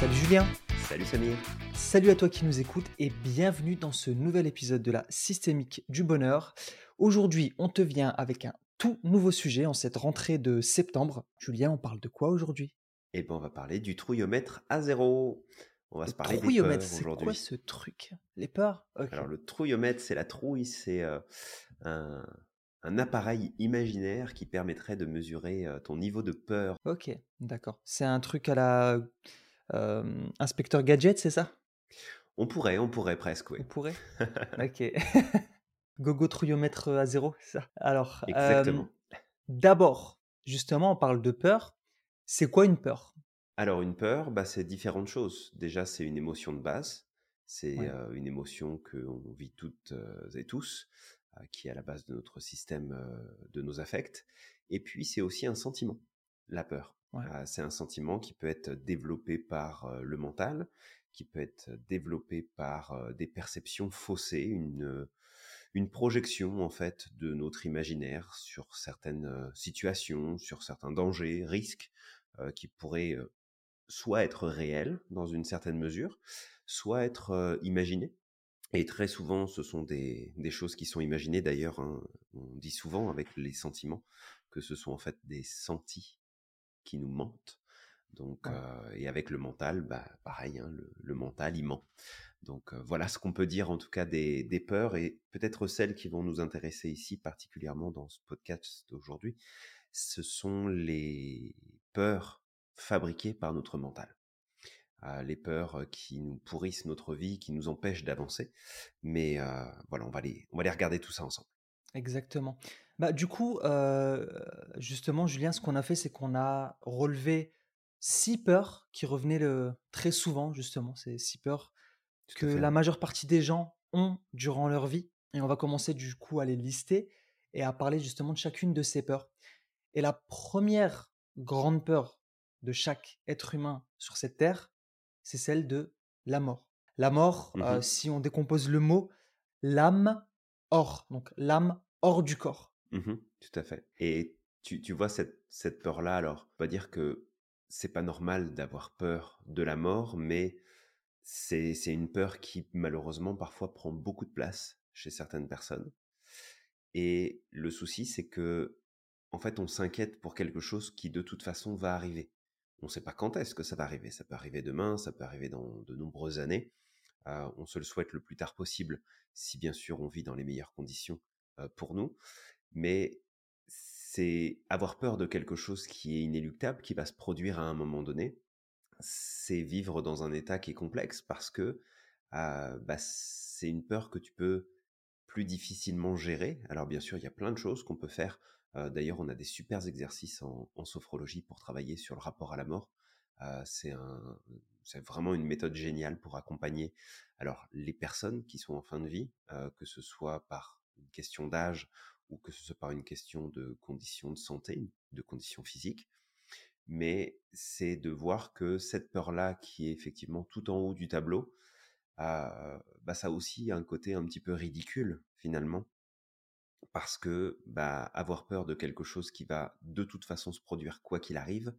Salut Julien. Salut Samir. Salut à toi qui nous écoutes et bienvenue dans ce nouvel épisode de la Systémique du Bonheur. Aujourd'hui, on te vient avec un tout nouveau sujet en cette rentrée de septembre. Julien, on parle de quoi aujourd'hui? Eh ben, on va parler du trouillomètre à zéro. On va Le se parler des trouillomètre, peurs c'est quoi ce truc? Les peurs? Alors le trouillomètre, c'est la trouille, c'est euh, un, un appareil imaginaire qui permettrait de mesurer euh, ton niveau de peur. Ok, d'accord. C'est un truc à la inspecteur gadget, c'est ça? On pourrait, on pourrait presque, oui. On pourrait? Ok. Gogo trouillomètre à zéro, c'est ça? Alors, euh, Exactement. d'abord, justement, on parle de peur. C'est quoi une peur? Alors une peur, bah, c'est différentes choses. Déjà, c'est une émotion de base. C'est Ouais. euh, une émotion que on vit toutes euh, et tous, euh, qui est à la base de notre système euh, de nos affects. Et puis, c'est aussi un sentiment, la peur. Euh, c'est un sentiment qui peut être développé par euh, le mental, qui peut être développé par euh, des perceptions faussées, une, euh, une projection en fait de notre imaginaire sur certaines situations, sur certains dangers, risques qui pourraient soit être réels dans une certaine mesure, soit être imaginés. Et très souvent, ce sont des, des choses qui sont imaginées. D'ailleurs, hein, on dit souvent avec les sentiments que ce sont en fait des sentis qui nous mentent. Donc, Ouais. euh, et avec le mental, bah, pareil, hein, le, le mental, il ment. Donc euh, voilà ce qu'on peut dire en tout cas des, des peurs et peut-être celles qui vont nous intéresser ici particulièrement dans ce podcast d'aujourd'hui, ce sont les peurs fabriquées par notre mental. Euh, les peurs qui nous pourrissent notre vie, qui nous empêchent d'avancer. Mais voilà, on va, les, on va les regarder tout ça ensemble. Exactement. Bah, du coup, euh, justement, Julien, ce qu'on a fait, c'est qu'on a relevé six peurs qui revenaient le, très souvent, justement, ces six peurs que la majeure partie des gens ont durant leur vie. Et on va commencer du coup à les lister et à parler justement de chacune de ces peurs. Et la première grande peur de chaque être humain sur cette terre, c'est celle de la mort. La mort, euh, Mhm. si on décompose le mot, l'âme hors, donc l'âme hors du corps. Mhm, tout à fait. Et tu, tu vois cette, cette peur-là, alors, on va dire que c'est pas normal d'avoir peur de la mort, mais c'est, c'est une peur qui malheureusement parfois prend beaucoup de place chez certaines personnes. Et le souci, c'est que, en fait, on s'inquiète pour quelque chose qui de toute façon va arriver. On ne sait pas quand est-ce que ça va arriver. Ça peut arriver demain, ça peut arriver dans de nombreuses années. Euh, on se le souhaite le plus tard possible, si bien sûr on vit dans les meilleures conditions euh, pour nous. Mais c'est avoir peur de quelque chose qui est inéluctable, qui va se produire à un moment donné. C'est vivre dans un état qui est complexe parce que euh, bah, c'est une peur que tu peux plus difficilement gérer. Alors bien sûr, il y a plein de choses qu'on peut faire. Euh, D'ailleurs, on a des super exercices en, sophrologie pour travailler sur le rapport à la mort. Euh, c'est vraiment une méthode géniale pour accompagner alors les personnes qui sont en fin de vie, euh, que ce soit par une question d'âge ou que ce soit par une question de conditions de santé, de conditions physiques. Mais c'est de voir que cette peur-là, qui est effectivement tout en haut du tableau, euh, bah, ça a aussi un côté un petit peu ridicule finalement, parce que bah, avoir peur de quelque chose qui va de toute façon se produire quoi qu'il arrive,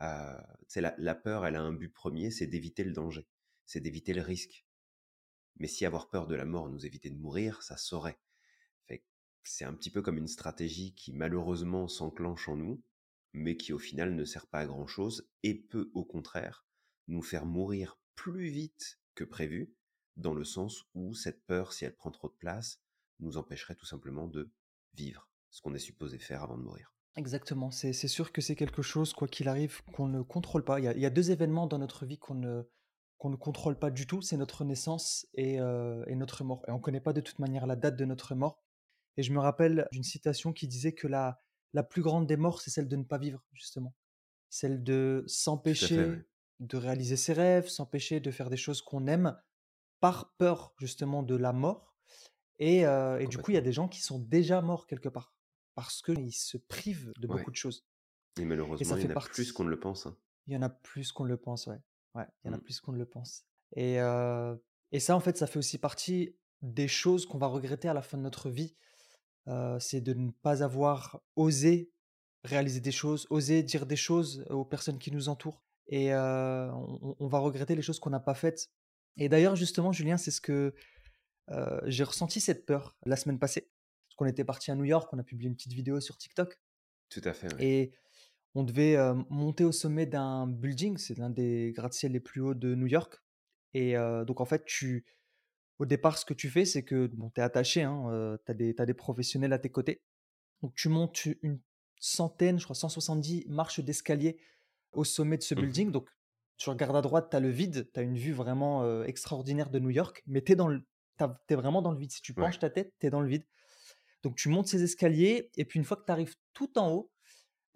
euh, la, la peur, elle a un but premier, c'est d'éviter le danger, c'est d'éviter le risque. Mais si avoir peur de la mort nous évitait de mourir, ça saurait. C'est un petit peu comme une stratégie qui malheureusement s'enclenche en nous, mais qui au final ne sert pas à grand chose et peut au contraire nous faire mourir plus vite que prévu, dans le sens où cette peur, si elle prend trop de place, nous empêcherait tout simplement de vivre ce qu'on est supposé faire avant de mourir. Exactement. C'est sûr que c'est quelque chose, quoi qu'il arrive, qu'on ne contrôle pas. Il y a, deux événements dans notre vie qu'on ne, contrôle pas du tout. C'est notre naissance et, euh, et notre mort. Et on ne connaît pas de toute manière la date de notre mort. Et je me rappelle d'une citation qui disait que la, la plus grande des morts, c'est celle de ne pas vivre, justement. Celle de s'empêcher de réaliser ses rêves, s'empêcher de faire des choses qu'on aime par peur, justement, de la mort. Et, euh, et du coup, il y a des gens qui sont déjà morts quelque part parce qu'ils se privent de beaucoup de choses. Et Et malheureusement, ça il y en a plus qu'on ne le pense. hein. Il y en a plus qu'on le pense, ouais. Ouais, il y en a Mm. plus qu'on ne le pense. Et, euh, et ça, en fait, ça fait aussi partie des choses qu'on va regretter à la fin de notre vie. Euh, c'est de ne pas avoir osé réaliser des choses, oser dire des choses aux personnes qui nous entourent. et on on va regretter les choses qu'on n'a pas faites et d'ailleurs, justement, Julien, c'est ce que, j'ai ressenti cette peur la semaine passée. Parce qu'on était parti à New York, on a publié une petite vidéo sur TikTok Tout à fait, et on devait, monter au sommet d'un building, c'est l'un des gratte-ciels les plus hauts de New York et donc en fait, tu au départ, ce que tu fais, c'est que bon, tu es attaché, hein, tu as des professionnels à tes côtés. Donc tu montes une centaine, je crois 170 marches d'escalier au sommet de ce Mmh building. Donc tu regardes à droite, tu as le vide, tu as une vue vraiment, extraordinaire de New York, mais tu es dans le tu vraiment dans le vide. Si tu penches Ouais. ta tête, tu es dans le vide. Donc tu montes ces escaliers et puis une fois que tu arrives tout en haut,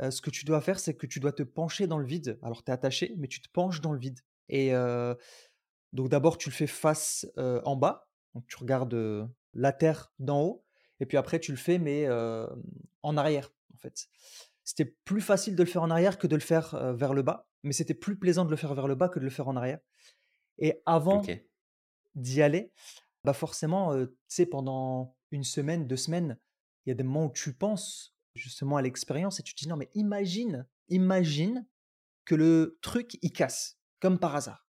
ce que tu dois faire, c'est que tu dois te pencher dans le vide. Alors tu es attaché, mais tu te penches dans le vide et donc d'abord tu le fais face, en bas, donc tu regardes, la terre d'en haut et puis après tu le fais mais en arrière, en fait. C'était plus facile de le faire en arrière que de le faire, vers le bas, mais c'était plus plaisant de le faire vers le bas que de le faire en arrière et avant d'y aller, bah, forcément, tu sais, pendant une semaine, 2 semaines, il y a des moments où tu penses justement à l'expérience et tu te dis: «Non mais imagine, imagine que le truc, il casse, comme par hasard».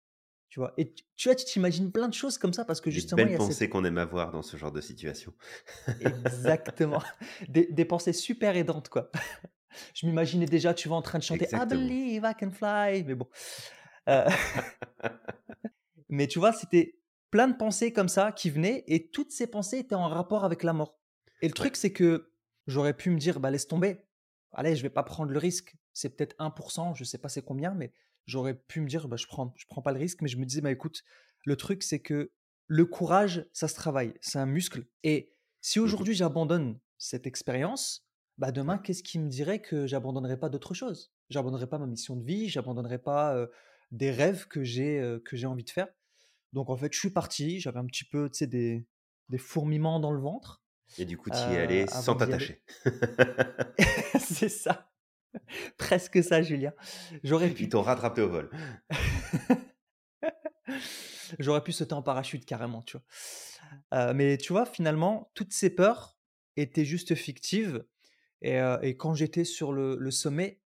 Tu vois? Et tu vois, tu t'imagines plein de choses comme ça parce que Des justement il belles y a cette qu'on aime avoir dans ce genre de situation. exactement, des des pensées super aidantes, quoi. Je m'imaginais déjà, tu vois, en train de chanter «I believe I can fly», mais bon, heu, mais tu vois, c'était plein de pensées comme ça qui venaient et toutes ces pensées étaient en rapport avec la mort et le Ouais. truc, c'est que j'aurais pu me dire: «Bah, laisse tomber, allez, je vais pas prendre le risque». C'est peut-être 1% je sais pas c'est combien, mais j'aurais pu me dire: «Bah, je prends je prends pas le risque», mais je me disais: «Bah, écoute, le truc, c'est que le courage, ça se travaille, c'est un muscle et si Mmh aujourd'hui j'abandonne cette expérience, bah, demain, qu'est-ce qui me dirait que j'abandonnerais pas d'autres choses? J'abandonnerais pas ma mission de vie, j'abandonnerais pas, des rêves que j'ai, que j'ai envie de faire. Donc en fait, je suis parti, j'avais un petit peu, tu sais, des des fourmillements dans le ventre, Et du coup, tu y es allé avant sans t'attacher. C'est ça, presque ça, Julien. J'aurais Ils pu t'ont rattrapé au vol. j'aurais pu sauter en parachute carrément, tu vois? Heu, mais tu vois, finalement, toutes ces peurs étaient juste fictives et heu et quand j'étais sur le le sommet,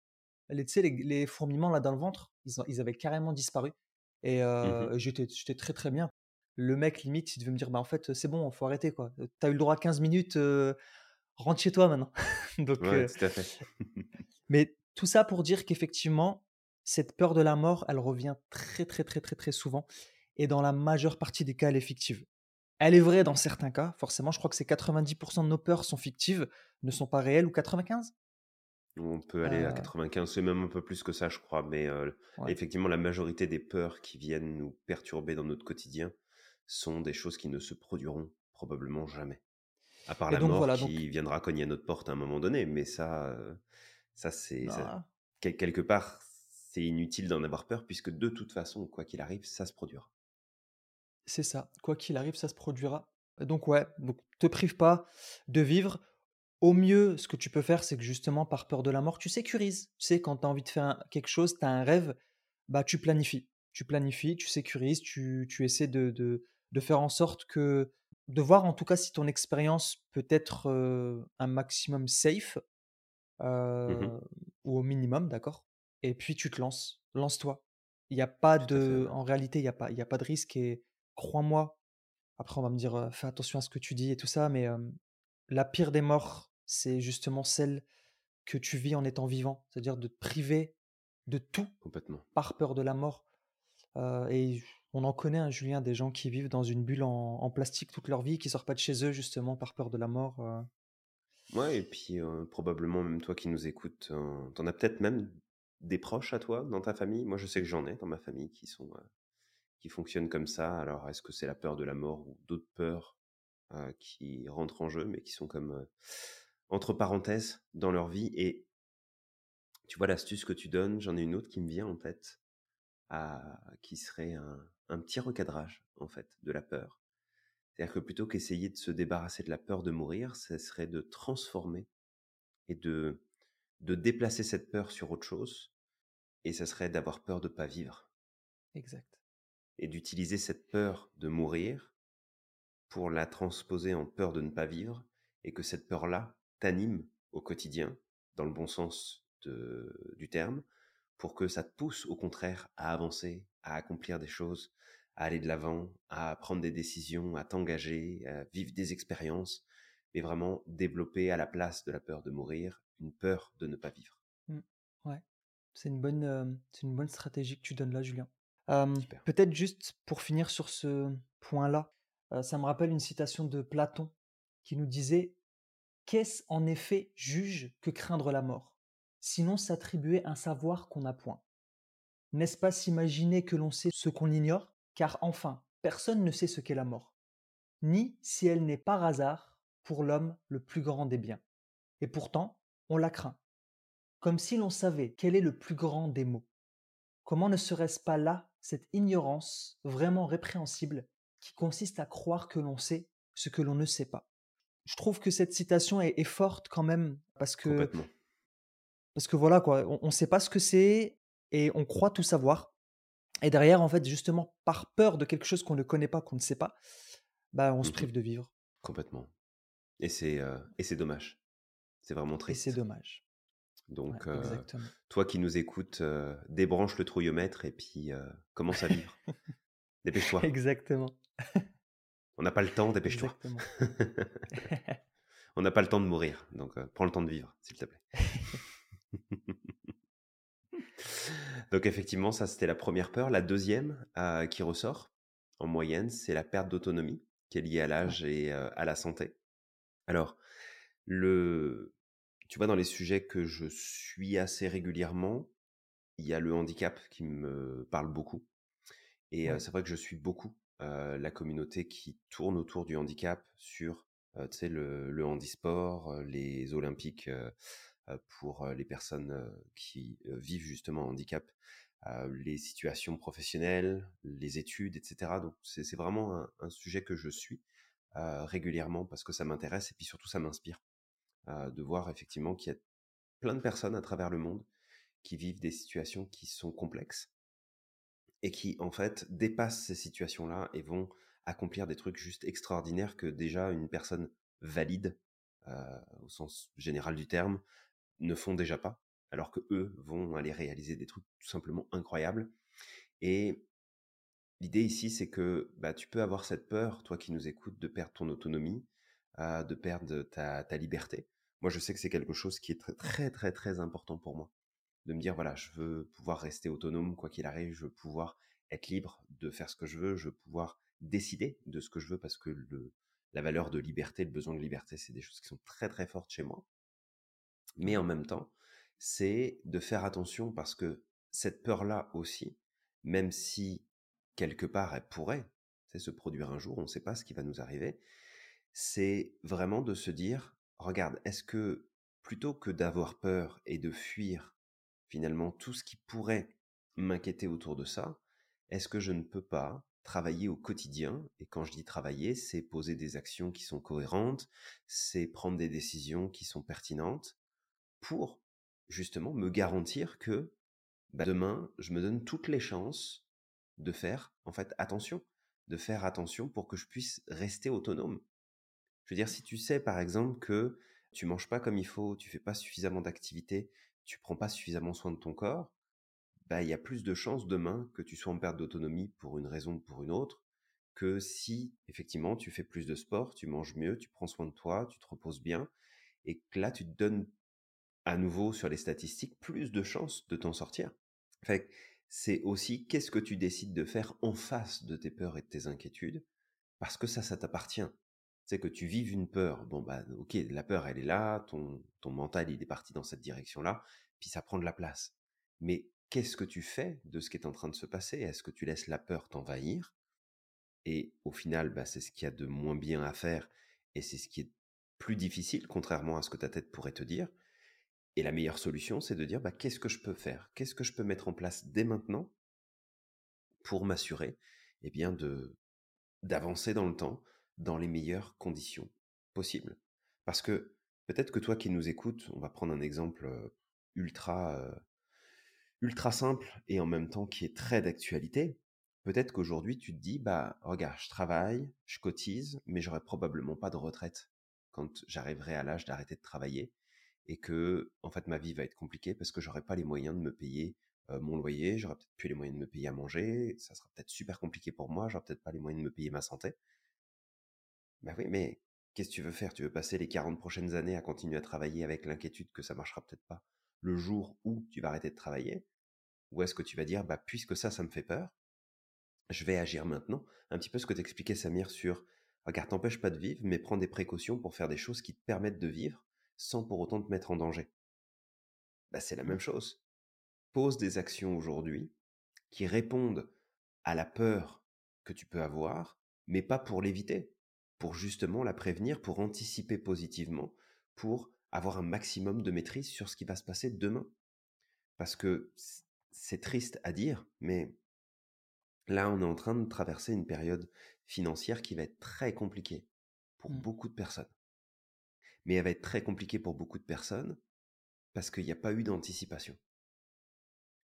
les tu sais, les les fourmillements là dans le ventre, ils ils avaient carrément disparu et Mmh heu, j'étais très, très bien. Le mec limite, il devait me dire: «Bah, en fait, c'est bon, faut arrêter quoi. Tu eu le droit à 15 minutes, heu, rentre chez toi maintenant». Donc Ouais, tout à fait. Mais tout ça pour dire qu'effectivement, cette peur de la mort, elle revient très, très, très, très, très souvent et dans la majeure partie des cas, elle est fictive. Elle est vraie dans certains cas, forcément, je crois que c'est 90% de nos peurs sont fictives, ne sont pas réelles ou 95? On peut aller à Heu, 95, c'est même un peu plus que ça, je crois, mais ouais effectivement, la majorité des peurs qui viennent nous perturber dans notre quotidien sont des choses qui ne se produiront probablement jamais. À part et la donc mort voilà, donc qui viendra cogner à notre porte à un moment donné, mais ça, ça c'est ah, quel quelque part, c'est inutile d'en avoir peur puisque de toute façon, quoi qu'il arrive, ça se produira. c'est ça, quoi qu'il arrive, ça se produira. Donc ouais, donc te prive pas de vivre. Au mieux, ce que tu peux faire, c'est que justement, par peur de la mort, tu sécurises. Tu sais, quand tu as envie de faire un- quelque chose, tu as un rêve, bah tu planifies. Tu planifies, tu sécurises, tu, tu essaies de, de, de faire en sorte que, de voir en tout cas si ton expérience peut être euh, un maximum safe, Mmh ou au minimum, d'accord Et puis tu te lances, lance-toi. Il n'y a pas Tout de, en réalité, il n'y a pas, il y a pas de risque et crois-moi, après, on va me dire, «Fais attention à ce que tu dis et tout ça», mais la pire des morts, c'est justement celle que tu vis en étant vivant. C'est-à-dire de te priver de tout Complètement. par peur de la mort, et on en connaît, hein, Julien, des gens qui vivent dans une bulle en en plastique toute leur vie, qui sortent pas de chez eux justement par peur de la mort, Ouais et puis, probablement même toi qui nous écoutes, tu as peut-être même des proches à toi dans ta famille? Moi, je sais que j'en ai dans ma famille qui sont, qui fonctionnent comme ça. Alors est-ce que c'est la peur de la mort ou d'autres peurs, qui rentrent en jeu, mais qui sont comme, entre parenthèses dans leur vie? Et tu vois l'astuce que tu donnes, j'en ai une autre qui me vient en tête, à qui serait un petit recadrage, en fait, de la peur. C'est-à-dire que plutôt qu'essayer de se débarrasser de la peur de mourir, ce serait de transformer et de de déplacer cette peur sur autre chose et ça serait d'avoir peur de pas vivre. Exact, et d'utiliser cette peur de mourir pour la transposer en peur de ne pas vivre et que cette peur-là t'anime au quotidien, dans le bon sens de du terme, pour que ça te pousse au contraire à avancer, à accomplir des choses, à aller de l'avant, à prendre des décisions, à t'engager, à vivre des expériences, mais vraiment développer à la place de la peur de mourir une peur de ne pas vivre. Mmh. Ouais, c'est une bonne, euh, c'est une bonne stratégie que tu donnes là, Julien. Super. peut-être juste pour finir sur ce point-là, euh, ça me rappelle une citation de Platon qui nous disait Qu'est-ce en effet juge que craindre la mort? Sinon s'attribuer un savoir qu'on n'a point. N'est-ce pas s'imaginer que l'on sait ce qu'on ignore? Car enfin, personne ne sait ce qu'est la mort, ni si elle n'est par hasard pour l'homme le plus grand des biens. Et pourtant, on la craint, comme si l'on savait quel est le plus grand des maux. Comment ne serait-ce pas là cette ignorance vraiment répréhensible qui consiste à croire que l'on sait ce que l'on ne sait pas? Je trouve que cette citation est, forte quand même parce que parce que voilà quoi, on ne sait pas ce que c'est et on croit tout savoir. Et derrière, en fait, justement, par peur de quelque chose qu'on ne connaît pas, qu'on ne sait pas, bah, on se mmh prive de vivre. Complètement. Et c'est et c'est dommage. C'est vraiment triste. Et c'est dommage. Donc, toi qui nous écoutes, débranche le trouillomètre et puis commence à vivre. Dépêche-toi. Exactement. On n'a pas le temps, dépêche-toi. On n'a pas le temps de mourir, donc prends le temps de vivre, s'il te plaît. Donc effectivement, ça c'était la première peur. La deuxième qui ressort, en moyenne, c'est la perte d'autonomie qui est liée à l'âge et à la santé. Alors, le, tu vois, dans les sujets que je suis assez régulièrement, il y a le handicap qui me parle beaucoup. Et c'est vrai que je suis beaucoup la communauté qui tourne autour du handicap sur le, le handisport, les olympiques pour les personnes qui vivent justement handicap, les situations professionnelles, les études, etc. Donc c'est vraiment un, un, sujet que je suis régulièrement parce que ça m'intéresse et puis surtout ça m'inspire de voir effectivement qu'il y a plein de personnes à travers le monde qui vivent des situations qui sont complexes et qui en fait dépassent ces situations-là et vont accomplir des trucs juste extraordinaires que déjà une personne valide, au sens général du terme, ne font déjà pas, alors que eux vont aller réaliser des trucs tout simplement incroyables. Et l'idée ici, c'est que bah, tu peux avoir cette peur, toi qui nous écoutes, de perdre ton autonomie, de perdre ta, liberté. Moi, je sais que c'est quelque chose qui est très, très, très, très important pour moi. De me dire, voilà, je veux pouvoir rester autonome, quoi qu'il arrive, je veux pouvoir être libre de faire ce que je veux, je veux pouvoir décider de ce que je veux parce que la valeur de liberté, le besoin de liberté, c'est des choses qui sont très, très fortes chez moi. Mais en même temps, c'est de faire attention parce que cette peur-là aussi, même si quelque part elle pourrait se produire un jour, on ne sait pas ce qui va nous arriver, c'est vraiment de se dire, regarde, est-ce que plutôt que d'avoir peur et de fuir finalement tout ce qui pourrait m'inquiéter autour de ça, est-ce que je ne peux pas travailler au quotidien? Et quand je dis travailler, c'est poser des actions qui sont cohérentes, c'est prendre des décisions qui sont pertinentes pour justement me garantir que bah, demain, je me donne toutes les chances de faire en fait attention, de faire attention pour que je puisse rester autonome. Je veux dire, si tu sais par exemple que tu manges pas comme il faut, tu fais pas suffisamment d'activité, tu prends pas suffisamment soin de ton corps, bah, il y a plus de chances demain que tu sois en perte d'autonomie pour une raison ou pour une autre, que si effectivement tu fais plus de sport, tu manges mieux, tu prends soin de toi, tu te reposes bien, et que là tu te donnes à nouveau sur les statistiques plus de chances de t'en sortir. Fait c'est aussi qu'est-ce que tu décides de faire en face de tes peurs et de tes inquiétudes, parce que ça, ça t'appartient. C'est que tu vives une peur, bon bah ok, la peur elle est là, ton, ton mental il est parti dans cette direction-là, puis ça prend de la place. Mais qu'est-ce que tu fais de ce qui est en train de se passer? Est-ce que tu laisses la peur t'envahir? Et au final, bah, c'est ce qu'il y a de moins bien à faire, et c'est ce qui est plus difficile, contrairement à ce que ta tête pourrait te dire. Et la meilleure solution, c'est de dire bah, qu'est-ce que je peux faire? Qu'est-ce que je peux mettre en place dès maintenant pour m'assurer eh bien, de d'avancer dans le temps dans les meilleures conditions possibles? Parce que peut-être que toi qui nous écoutes, on va prendre un exemple ultra, ultra simple et en même temps qui est très d'actualité. Peut-être qu'aujourd'hui tu te dis, bah regarde, je travaille, je cotise, mais j'aurai probablement pas de retraite quand j'arriverai à l'âge d'arrêter de travailler et que en fait ma vie va être compliquée parce que j'aurai pas les moyens de me payer mon loyer, j'aurai peut-être plus les moyens de me payer à manger, ça sera peut-être super compliqué pour moi, j'aurai peut-être pas les moyens de me payer ma santé. Ben oui, mais qu'est-ce que tu veux faire? Tu veux passer les 40 prochaines années à continuer à travailler avec l'inquiétude que ça marchera peut-être pas le jour où tu vas arrêter de travailler? Ou est-ce que tu vas dire, bah, puisque ça, ça me fait peur, je vais agir maintenant? Un petit peu ce que t'expliquais Samir sur, regarde, t'empêche pas de vivre, mais prends des précautions pour faire des choses qui te permettent de vivre sans pour autant te mettre en danger. Bah, c'est la même chose. Pose des actions aujourd'hui qui répondent à la peur que tu peux avoir, mais pas pour l'éviter, pour justement la prévenir, pour anticiper positivement, pour avoir un maximum de maîtrise sur ce qui va se passer demain. Parce que c'est triste à dire, mais là, on est en train de traverser une période financière qui va être très compliquée pour Mmh. beaucoup de personnes. Mais elle va être très compliquée pour beaucoup de personnes parce qu'il n'y a pas eu d'anticipation.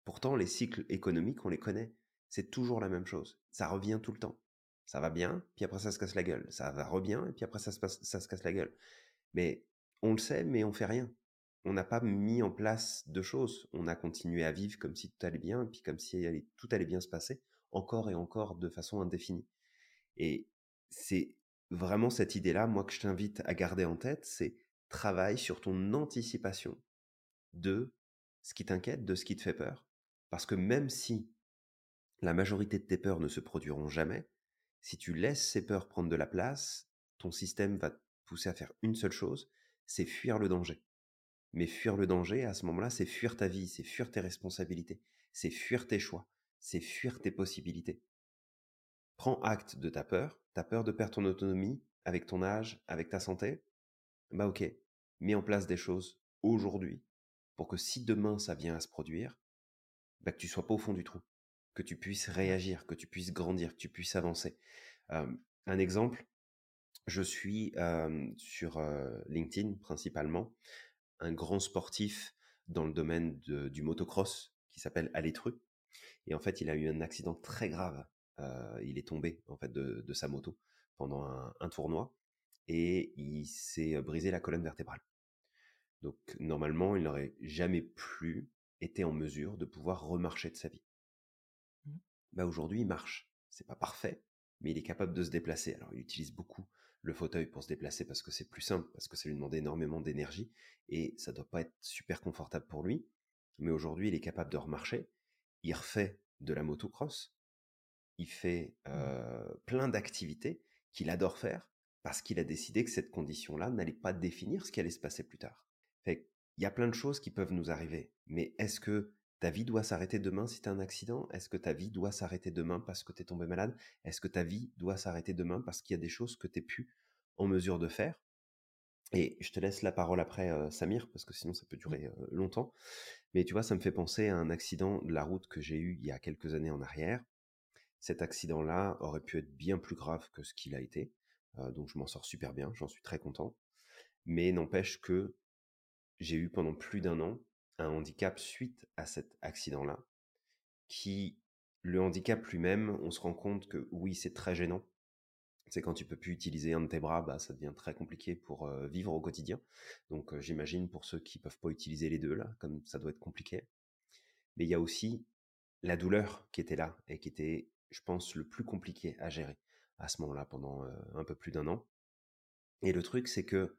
Pourtant, les cycles économiques, on les connaît. C'est toujours la même chose. Ça revient tout le temps. Ça va bien, puis après ça se casse la gueule. Ça va re-bien, et puis après ça se, ça se casse la gueule. Mais on le sait, mais on fait rien. On n'a pas mis en place de choses. On a continué à vivre comme si tout allait bien, et puis comme si tout allait bien se passer, encore et encore de façon indéfinie. Et c'est vraiment cette idée-là, moi, que je t'invite à garder en tête, c'est travaille sur ton anticipation de ce qui t'inquiète, de ce qui te fait peur. Parce que même si la majorité de tes peurs ne se produiront jamais, si tu laisses ces peurs prendre de la place, ton système va te pousser à faire une seule chose, c'est fuir le danger. Mais fuir le danger, à ce moment-là, c'est fuir ta vie, c'est fuir tes responsabilités, c'est fuir tes choix, c'est fuir tes possibilités. Prends acte de ta peur, ta peur de perdre ton autonomie avec ton âge, avec ta santé? Bah ok, mets en place des choses aujourd'hui pour que si demain ça vient à se produire, bah que tu sois pas au fond du trou, que tu puisses réagir, que tu puisses grandir, que tu puisses avancer. Euh, un exemple, je suis euh, sur euh, LinkedIn principalement un grand sportif dans le domaine de, du motocross qui s'appelle Alétru. Et en fait, il a eu un accident très grave. Euh, il est tombé en fait de, de sa moto pendant un, un, tournoi et il s'est brisé la colonne vertébrale. Donc normalement, il n'aurait jamais plus été en mesure de pouvoir remarcher de sa vie. Mmh. Bah aujourd'hui, il marche. C'est pas parfait, mais il est capable de se déplacer. Alors, il utilise beaucoup le fauteuil pour se déplacer parce que c'est plus simple, parce que ça lui demande énormément d'énergie et ça doit pas être super confortable pour lui. Mais aujourd'hui, il est capable de remarcher. Il refait de la motocross. Il fait euh, plein d'activités qu'il adore faire parce qu'il a décidé que cette condition-là n'allait pas définir ce qui allait se passer plus tard. Fait il y a plein de choses qui peuvent nous arriver, mais est-ce que ta vie doit s'arrêter demain si tu as un accident? Est-ce que ta vie doit s'arrêter demain parce que tu es tombé malade? Est-ce que ta vie doit s'arrêter demain parce qu'il y a des choses que tu n'es plus en mesure de faire? Et je te laisse la parole après, euh, Samir, parce que sinon ça peut durer euh, longtemps. Mais tu vois, ça me fait penser à un accident de la route que j'ai eu il y a quelques années en arrière. Cet accident-là aurait pu être bien plus grave que ce qu'il a été, donc je m'en sors super bien, j'en suis très content. Mais n'empêche que j'ai eu pendant plus d'un an un handicap suite à cet accident-là, qui, le handicap lui-même, on se rend compte que oui, c'est très gênant. C'est quand tu peux plus utiliser un de tes bras, bah, ça devient très compliqué pour vivre au quotidien. Donc j'imagine pour ceux qui peuvent pas utiliser les deux, là, comme ça doit être compliqué. Mais il y a aussi la douleur qui était là et qui était, je pense, le plus compliqué à gérer à ce moment-là pendant euh, un peu plus d'un an. Et le truc, c'est que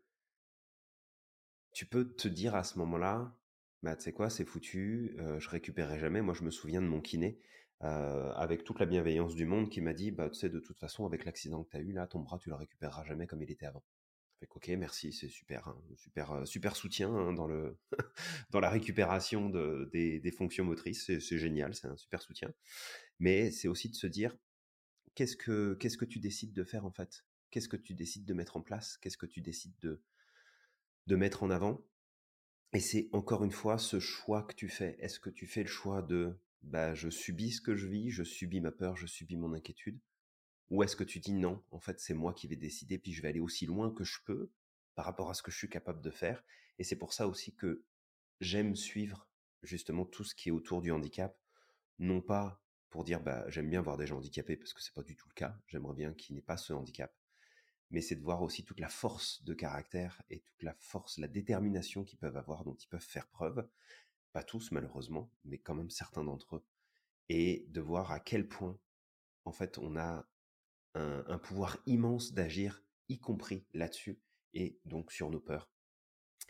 tu peux te dire à ce moment-là, bah, tu sais quoi, c'est foutu, euh, je récupérerai jamais. Moi, je me souviens de mon kiné, euh, avec toute la bienveillance du monde, qui m'a dit, bah, tu de toute façon, avec l'accident que tu as eu, là, ton bras, tu le récupéreras jamais comme il était avant. Fait ok, merci, c'est super, hein, super, euh, super soutien hein, dans le dans la récupération de, des, des fonctions motrices, c'est génial, c'est un super soutien. Mais c'est aussi de se dire, qu'est-ce que qu'est-ce que tu décides de faire en fait? Qu'est-ce que tu décides de mettre en place? Qu'est-ce que tu décides de de mettre en avant? Et c'est encore une fois ce choix que tu fais. Est-ce que tu fais le choix de bah je subis ce que je vis, je subis ma peur, je subis mon inquiétude? Ou est-ce que tu dis non, en fait c'est moi qui vais décider, puis je vais aller aussi loin que je peux par rapport à ce que je suis capable de faire. Et c'est pour ça aussi que j'aime suivre justement tout ce qui est autour du handicap, non pas pour dire bah j'aime bien voir des gens handicapés parce que c'est pas du tout le cas, j'aimerais bien qu'il n'ait pas ce handicap, mais c'est de voir aussi toute la force de caractère et toute la force, la détermination qu'ils peuvent avoir, dont ils peuvent faire preuve, pas tous malheureusement, mais quand même certains d'entre eux, et de voir à quel point, en fait, on a un, un pouvoir immense d'agir, y compris là-dessus, et donc sur nos peurs,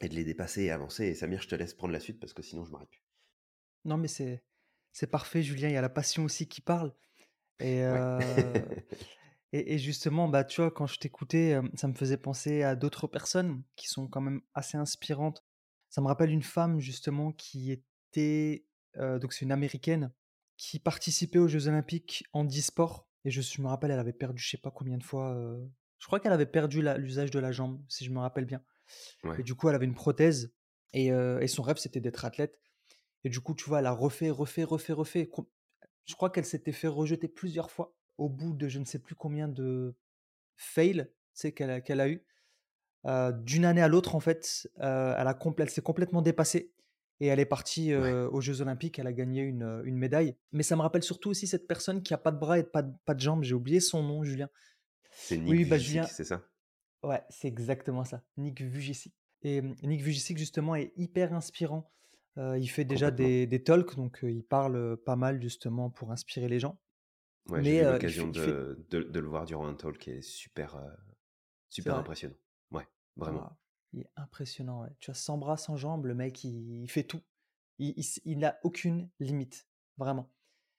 et de les dépasser et avancer. Et Samir, je te laisse prendre la suite parce que sinon je m'arrête plus. Non, mais c'est c'est parfait, Julien. Il y a la passion aussi qui parle. Et, Ouais. euh, et, et justement, bah, tu vois, quand je t'écoutais, euh, ça me faisait penser à d'autres personnes qui sont quand même assez inspirantes. Ça me rappelle une femme, justement, qui était, euh, donc c'est une américaine, qui participait aux Jeux Olympiques en e-sport. Et je, je me rappelle, elle avait perdu, je sais pas combien de fois. euh, je crois qu'elle avait perdu l'usage de la jambe, si je me rappelle bien. Et du coup, elle avait une prothèse. Et, euh, et son rêve, c'était d'être athlète. Et du coup, tu vois, elle a refait, refait, refait, refait. Je crois qu'elle s'était fait rejeter plusieurs fois au bout de je ne sais plus combien de fails, qu'elle a, eu. Euh, d'une année à l'autre, en fait, elle, a elle s'est complètement dépassée. Et elle est partie ouais. aux Jeux Olympiques, elle a gagné une, une médaille. Mais ça me rappelle surtout aussi cette personne qui a pas de bras et pas de, pas de jambes. J'ai oublié son nom, Julien. C'est Nick oui, bah Vujicic, Julien, c'est ça? Ouais, c'est exactement ça. Nick Vujicic. Et Nick Vujicic, justement, est hyper inspirant. Euh, il fait déjà des, des talks, donc euh, il parle pas mal, justement, pour inspirer les gens. Ouais, j'ai eu l'occasion fait... de, le voir durant un talk qui est super, super impressionnant. Ouais, vraiment. Il est impressionnant, ouais. Tu as 100 bras, 100 jambes, le mec, il, il fait tout. Il, n'a aucune limite, vraiment.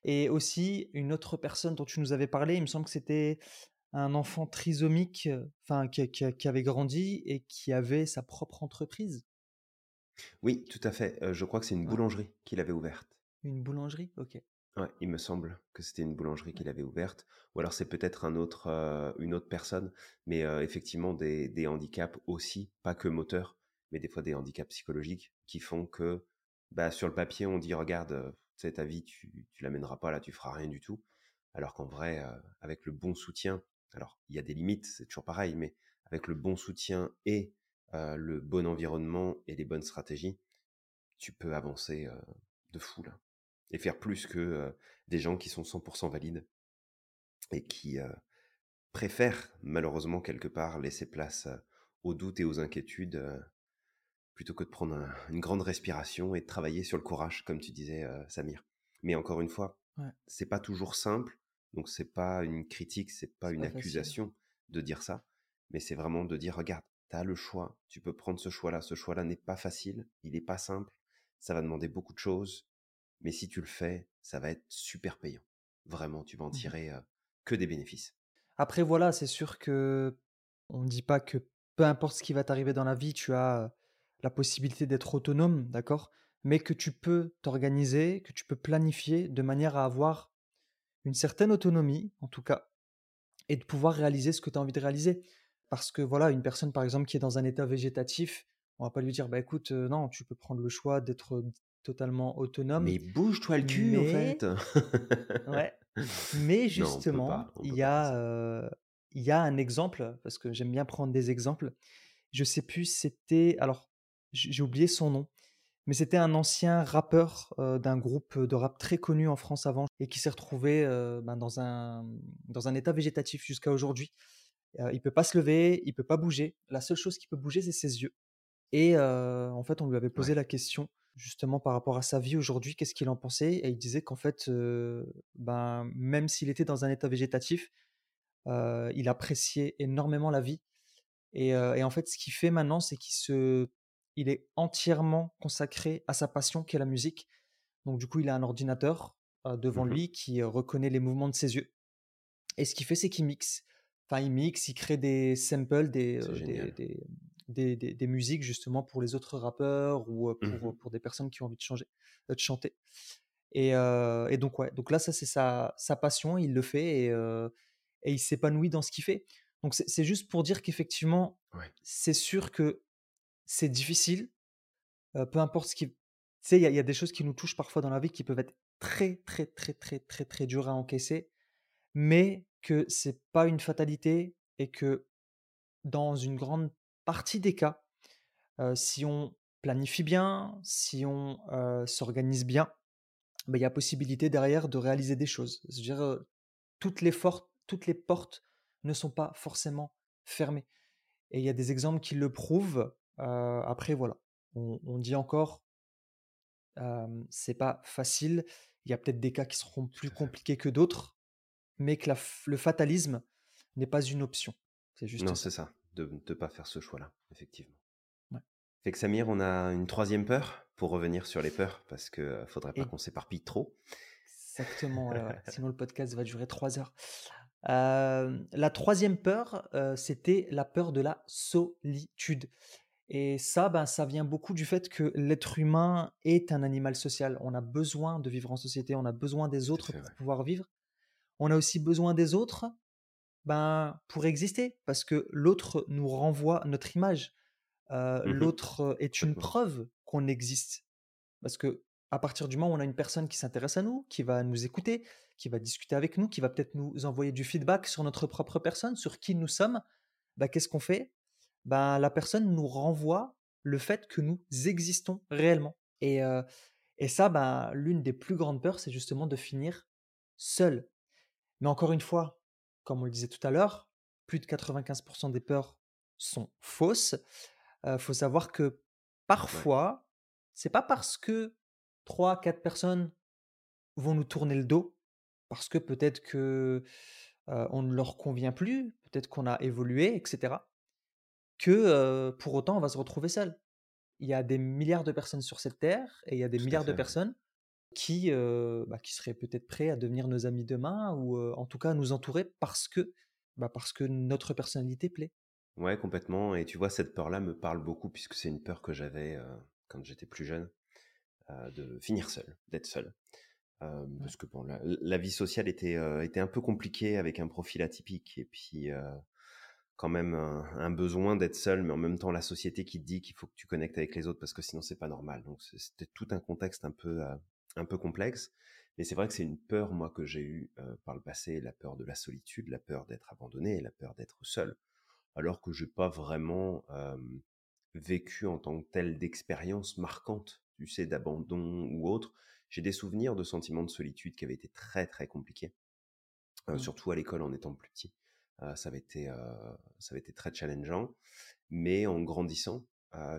Et aussi, une autre personne dont tu nous avais parlé, il me semble que c'était un enfant trisomique, euh, enfin, qui, qui- qui avait grandi et qui avait sa propre entreprise. Oui, tout à fait. Euh, je crois que c'est une boulangerie qu'il avait ouverte. Une boulangerie? OK. Ouais, il me semble que c'était une boulangerie qu'il avait ouverte, ou alors c'est peut-être un autre, euh, une autre personne, mais euh, effectivement des, des handicaps aussi, pas que moteurs, mais des fois des handicaps psychologiques qui font que bah, sur le papier on dit regarde, euh, tu ta vie tu, tu la mèneras pas là, tu feras rien du tout, alors qu'en vrai euh, avec le bon soutien, alors il y a des limites, c'est toujours pareil, mais avec le bon soutien et le bon environnement et les bonnes stratégies, tu peux avancer de fou là et faire plus que euh, des gens qui sont 100% valides et qui euh, préfèrent malheureusement quelque part laisser place euh, aux doutes et aux inquiétudes plutôt que de prendre un- une grande respiration et de travailler sur le courage, comme tu disais, Samir. Mais encore une fois, Ouais, c'est pas toujours simple, donc c'est pas une critique, c'est pas une pas facile. accusation de dire ça, mais c'est vraiment de dire regarde, tu as le choix, tu peux prendre ce choix-là. Ce choix-là n'est pas facile, il n'est pas simple, ça va demander beaucoup de choses, mais si tu le fais, ça va être super payant. Vraiment, tu vas en Mhm. tirer euh, que des bénéfices. Après, voilà, c'est sûr que on ne dit pas que peu importe ce qui va t'arriver dans la vie, tu as la possibilité d'être autonome, d'accord? Mais que tu peux t'organiser, que tu peux planifier de manière à avoir une certaine autonomie, en tout cas, et de pouvoir réaliser ce que tu as envie de réaliser. Parce que voilà, une personne, par exemple, qui est dans un état végétatif, on va pas lui dire, bah écoute, euh, non, tu peux prendre le choix d'être totalement autonome, Mais bouge-toi le cul, en mais fait. Ouais, mais non, justement, pas, il y a, il y a un exemple, parce que j'aime bien prendre des exemples. Je sais plus, c'était alors, j'ai oublié son nom, mais c'était un ancien rappeur, d'un groupe, de rap très connu en France avant et qui s'est retrouvé, ben, dans un dans un état végétatif jusqu'à aujourd'hui. Heu, il peut pas se lever, il peut pas bouger. La seule chose qui peut bouger, c'est ses yeux et en fait, on lui avait posé Ouais, la question, justement par rapport à sa vie aujourd'hui, qu'est-ce qu'il en pensait? Et il disait qu'en fait, ben, même s'il était dans un état végétatif, il appréciait énormément la vie et et en fait, ce qu'il fait maintenant, c'est qu'il se il est entièrement consacré à sa passion qui est la musique. Donc du coup, il a un ordinateur, devant mhm, lui qui, reconnaît les mouvements de ses yeux et ce qu'il fait, c'est qu'il mixe. Enfin, il mixe, il crée des samples, des des des des musiques justement pour les autres rappeurs ou, heu, pour, pour des personnes qui ont envie de changer de chanter. Et et donc ouais, donc là, ça, c'est sa sa passion, il le fait et et il s'épanouit dans ce qu'il fait. Donc c'est juste pour dire qu'effectivement, Ouais, c'est sûr que c'est difficile, peu importe ce qui tu sais, il y y a des choses qui nous touchent parfois dans la vie qui peuvent être très, très, très, très, très, très dures à encaisser mais que c'est pas une fatalité et que dans une grande partie des cas, si on planifie bien, si on, s'organise bien, bah, il y a possibilité derrière de réaliser des choses. Je veux dire, heu, toutes les fortes toutes les portes ne sont pas forcément fermées et il y a des exemples qui le prouvent. Après voilà, on on dit encore c'est pas facile. Il y a peut-être des cas qui seront plus compliqués que d'autres, mais que la le fatalisme n'est pas une option. C'est juste Non, c'est ça. De ne pas faire ce choix-là, effectivement. Ouais Fait que Samir, on a une troisième peur, pour revenir sur les peurs, parce que, heu, faudrait pas qu'on s'éparpille trop. Exactement, ouais, ouais, sinon le podcast va durer 3 heures. Hem, la troisième peur, heu, c'était la peur de la solitude et ça, ben, ça vient beaucoup du fait que l'être humain est un animal social. On a besoin de vivre en société, on a besoin des autres pour pouvoir vivre. On a aussi besoin des autres, ben, pour exister parce que l'autre nous renvoie notre image. Heu, Mmh l'autre est une preuve qu'on existe. Parce que à partir du moment où on a une personne qui s'intéresse à nous, qui va nous écouter, qui va discuter avec nous, qui va peut-être nous envoyer du feedback sur notre propre personne, sur qui nous sommes, bah, qu'est-ce qu'on fait? Ben, la personne nous renvoie le fait que nous existons réellement et heu et ça, ben, l'une des plus grandes peurs, c'est justement de finir seul. Mais encore une fois, comme on le disait tout à l'heure, plus de 95% des peurs sont fausses. Heu, faut savoir que Ouais, parfois, c'est pas parce que trois, quatre personnes vont nous tourner le dos, parce que peut-être que, heu, on ne leur convient plus, peut-être qu'on a évolué et cetera, que, pour autant on va se retrouver seul. Il y a des milliards de personnes sur cette terre et il y a des tout milliards de ouais. personnes qui, heu, bah, qui seraient peut-être prêts à devenir nos amis demain ou, heu, en tout cas à nous entourer parce que, bah, parce que notre personnalité plaît. Ouais, complètement et tu vois, cette peur-là me parle beaucoup puisque c'est une peur que j'avais, heu, quand j'étais plus jeune, de finir seul, d'être seul. Ouais. parce que bon, la la vie sociale était, était un peu compliquée avec un profil atypique et puis, quand même un un besoin d'être seul, mais en même temps la société qui te dit qu'il faut que tu connectes avec les autres parce que sinon c'est pas normal. Donc c'était tout un contexte un peu, un peu complexe. Mais c'est vrai que c'est une peur, moi, que j'ai eue, heu, par le passé, la peur de la solitude, la peur d'être abandonné, la peur d'être seul. Alors que j'ai pas vraiment, vécu en tant que tel d'expérience marquante, tu sais, d'abandon ou autre. J'ai des souvenirs de sentiments de solitude qui avaient été très, très compliqués, heu, Mmh. surtout à l'école en étant plus petit. Heu, ça avait été, ça avait été très challengeant, mais en grandissant,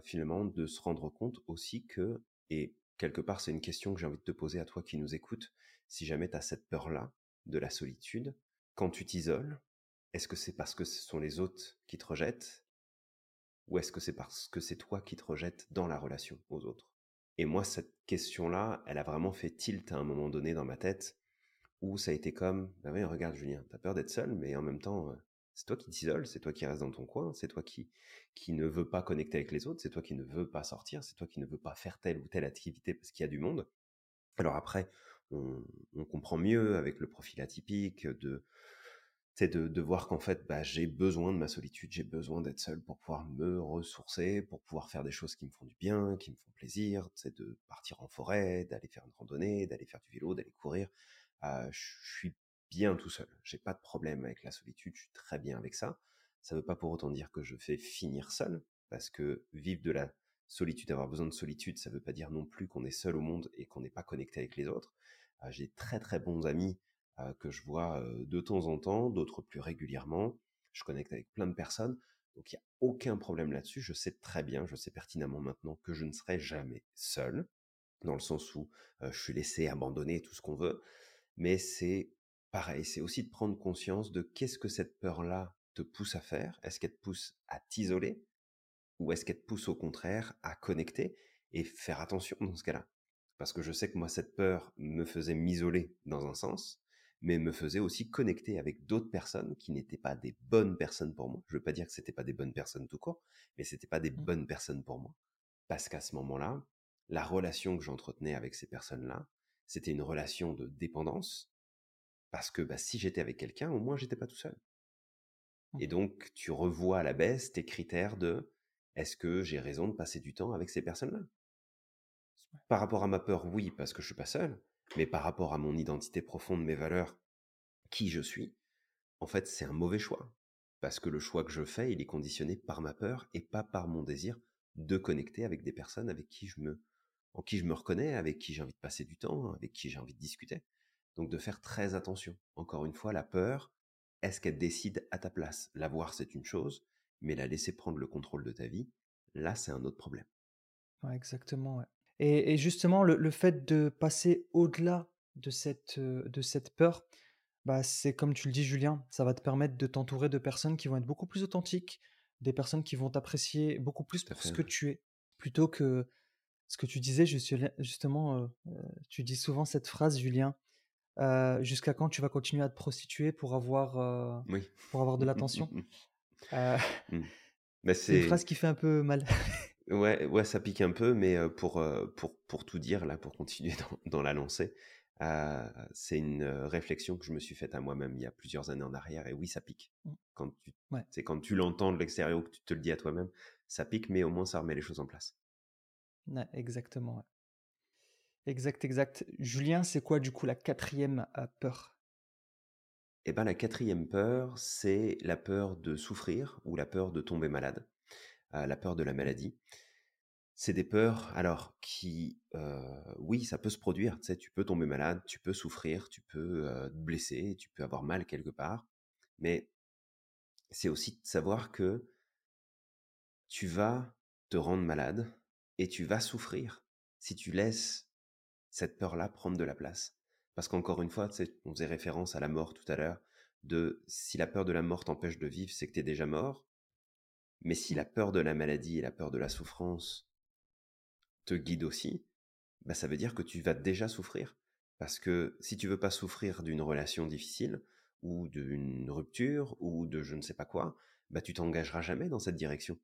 finalement, de se rendre compte aussi que et quelque part, c'est une question que j'ai envie de te poser à toi qui nous écoutes, si jamais tu as cette peur-là, de la solitude, quand tu t'isoles, est-ce que c'est parce que ce sont les autres qui te rejettent? Ou est-ce que c'est parce que c'est toi qui te rejettes dans la relation aux autres? Et moi, cette question-là, elle a vraiment fait tilt à un moment donné dans ma tête, où ça a été comme, bah oui, regarde Julien, t'as peur d'être seul, mais en même temps, euh, c'est toi qui t'isoles, c'est toi qui restes dans ton coin, c'est toi qui, qui ne veux pas connecter avec les autres, c'est toi qui ne veux pas sortir, c'est toi qui ne veux pas faire telle ou telle activité parce qu'il y a du monde. Alors après, on, comprend mieux avec le profil atypique de, c'est de voir qu'en fait, bah, j'ai besoin de ma solitude, j'ai besoin d'être seul pour pouvoir me ressourcer, pour pouvoir faire des choses qui me font du bien, qui me font plaisir, c'est de partir en forêt, d'aller faire une randonnée, d'aller faire du vélo, d'aller courir. Euh, je suis bien tout seul, j'ai pas de problème avec la solitude, je suis très bien avec ça. Ça veut pas pour autant dire que je fais finir seul, parce que vivre de la solitude, avoir besoin de solitude, ça veut pas dire non plus qu'on est seul au monde et qu'on n'est pas connecté avec les autres. Euh, j'ai très très bons amis euh, que je vois de temps en temps, d'autres plus régulièrement. Je connecte avec plein de personnes. Donc il n'y a aucun problème là-dessus. Je sais très bien, je sais pertinemment maintenant que je ne serai jamais seul, dans le sens où je suis laissé abandonner tout ce qu'on veut. Mais c'est pareil, c'est aussi de prendre conscience de qu'est-ce que cette peur-là te pousse à faire. Est-ce qu'elle te pousse à t'isoler ou est-ce qu'elle te pousse au contraire à connecter et faire attention dans ce cas-là? Parce que je sais que moi, cette peur me faisait m'isoler dans un sens, mais me faisait aussi connecter avec d'autres personnes qui n'étaient pas des bonnes personnes pour moi. Je ne veux pas dire que c'était pas des bonnes personnes tout court, mais c'était pas des Mmh. bonnes personnes pour moi. Parce qu'à ce moment-là, la relation que j'entretenais avec ces personnes-là, c'était une relation de dépendance, parce que bah, si j'étais avec quelqu'un, au moins j'étais pas tout seul. Et Mmh. donc, tu revois à la baisse tes critères de est-ce que j'ai raison de passer du temps avec ces personnes-là? Par rapport à ma peur, oui, parce que je suis pas seul, mais par rapport à mon identité profonde, mes valeurs, qui je suis, en fait, c'est un mauvais choix. Parce que le choix que je fais, il est conditionné par ma peur et pas par mon désir de connecter avec des personnes avec qui je me, en qui je me reconnais, avec qui j'ai envie de passer du temps, avec qui j'ai envie de discuter. Donc de faire très attention. Encore une fois, la peur, est-ce qu'elle décide à ta place? La voir, c'est une chose, mais la laisser prendre le contrôle de ta vie, là, c'est un autre problème. Ouais, exactement, ouais. Et et justement, le le fait de passer au-delà de cette, heu, de cette peur, bah, c'est comme tu le dis, Julien, ça va te permettre de t'entourer de personnes qui vont être beaucoup plus authentiques, des personnes qui vont t'apprécier beaucoup plus pour fait, ce que tu es, plutôt que ce que tu disais justement, heu, tu dis souvent cette phrase, Julien, heu: «Jusqu'à quand tu vas continuer à te prostituer pour avoir, Oui. pour avoir de l'attention?» heu, Mmh. C'est une phrase qui fait un peu mal. ouais, ouais, ça pique un peu, mais heu, pour, pour pour tout dire là, pour continuer dans dans la lancée, c'est une, réflexion que je me suis faite à moi-même il y a plusieurs années en arrière et oui, ça pique. Mmh. Quand tu Ouais, c'est quand tu l'entends de l'extérieur ou que tu te le dis à toi-même, ça pique, mais au moins ça remet les choses en place. ouais, exactement, ouais. Exact, exact. Julien, c'est quoi du coup la quatrième e peur? Et ben, la quatrième peur, c'est la peur de souffrir ou la peur de tomber malade, heu, la peur de la maladie. C'est des peurs, alors qui, heu, oui, ça peut se produire, tu sais, tu peux tomber malade, tu peux souffrir, tu peux, te blesser, tu peux avoir mal quelque part, mais c'est aussi de savoir que tu vas te rendre malade et tu vas souffrir si tu laisses cette peur-là prendre de la place. Parce qu'encore une fois, on faisait référence à la mort tout à l'heure, de si la peur de la mort t'empêche de vivre, c'est que tu es déjà mort, mais si la peur de la maladie et la peur de la souffrance te guident aussi, bah, ça veut dire que tu vas déjà souffrir. Parce que si tu veux pas souffrir d'une relation difficile, ou d'une rupture, ou de je ne sais pas quoi, bah, tu t'engageras jamais dans cette direction.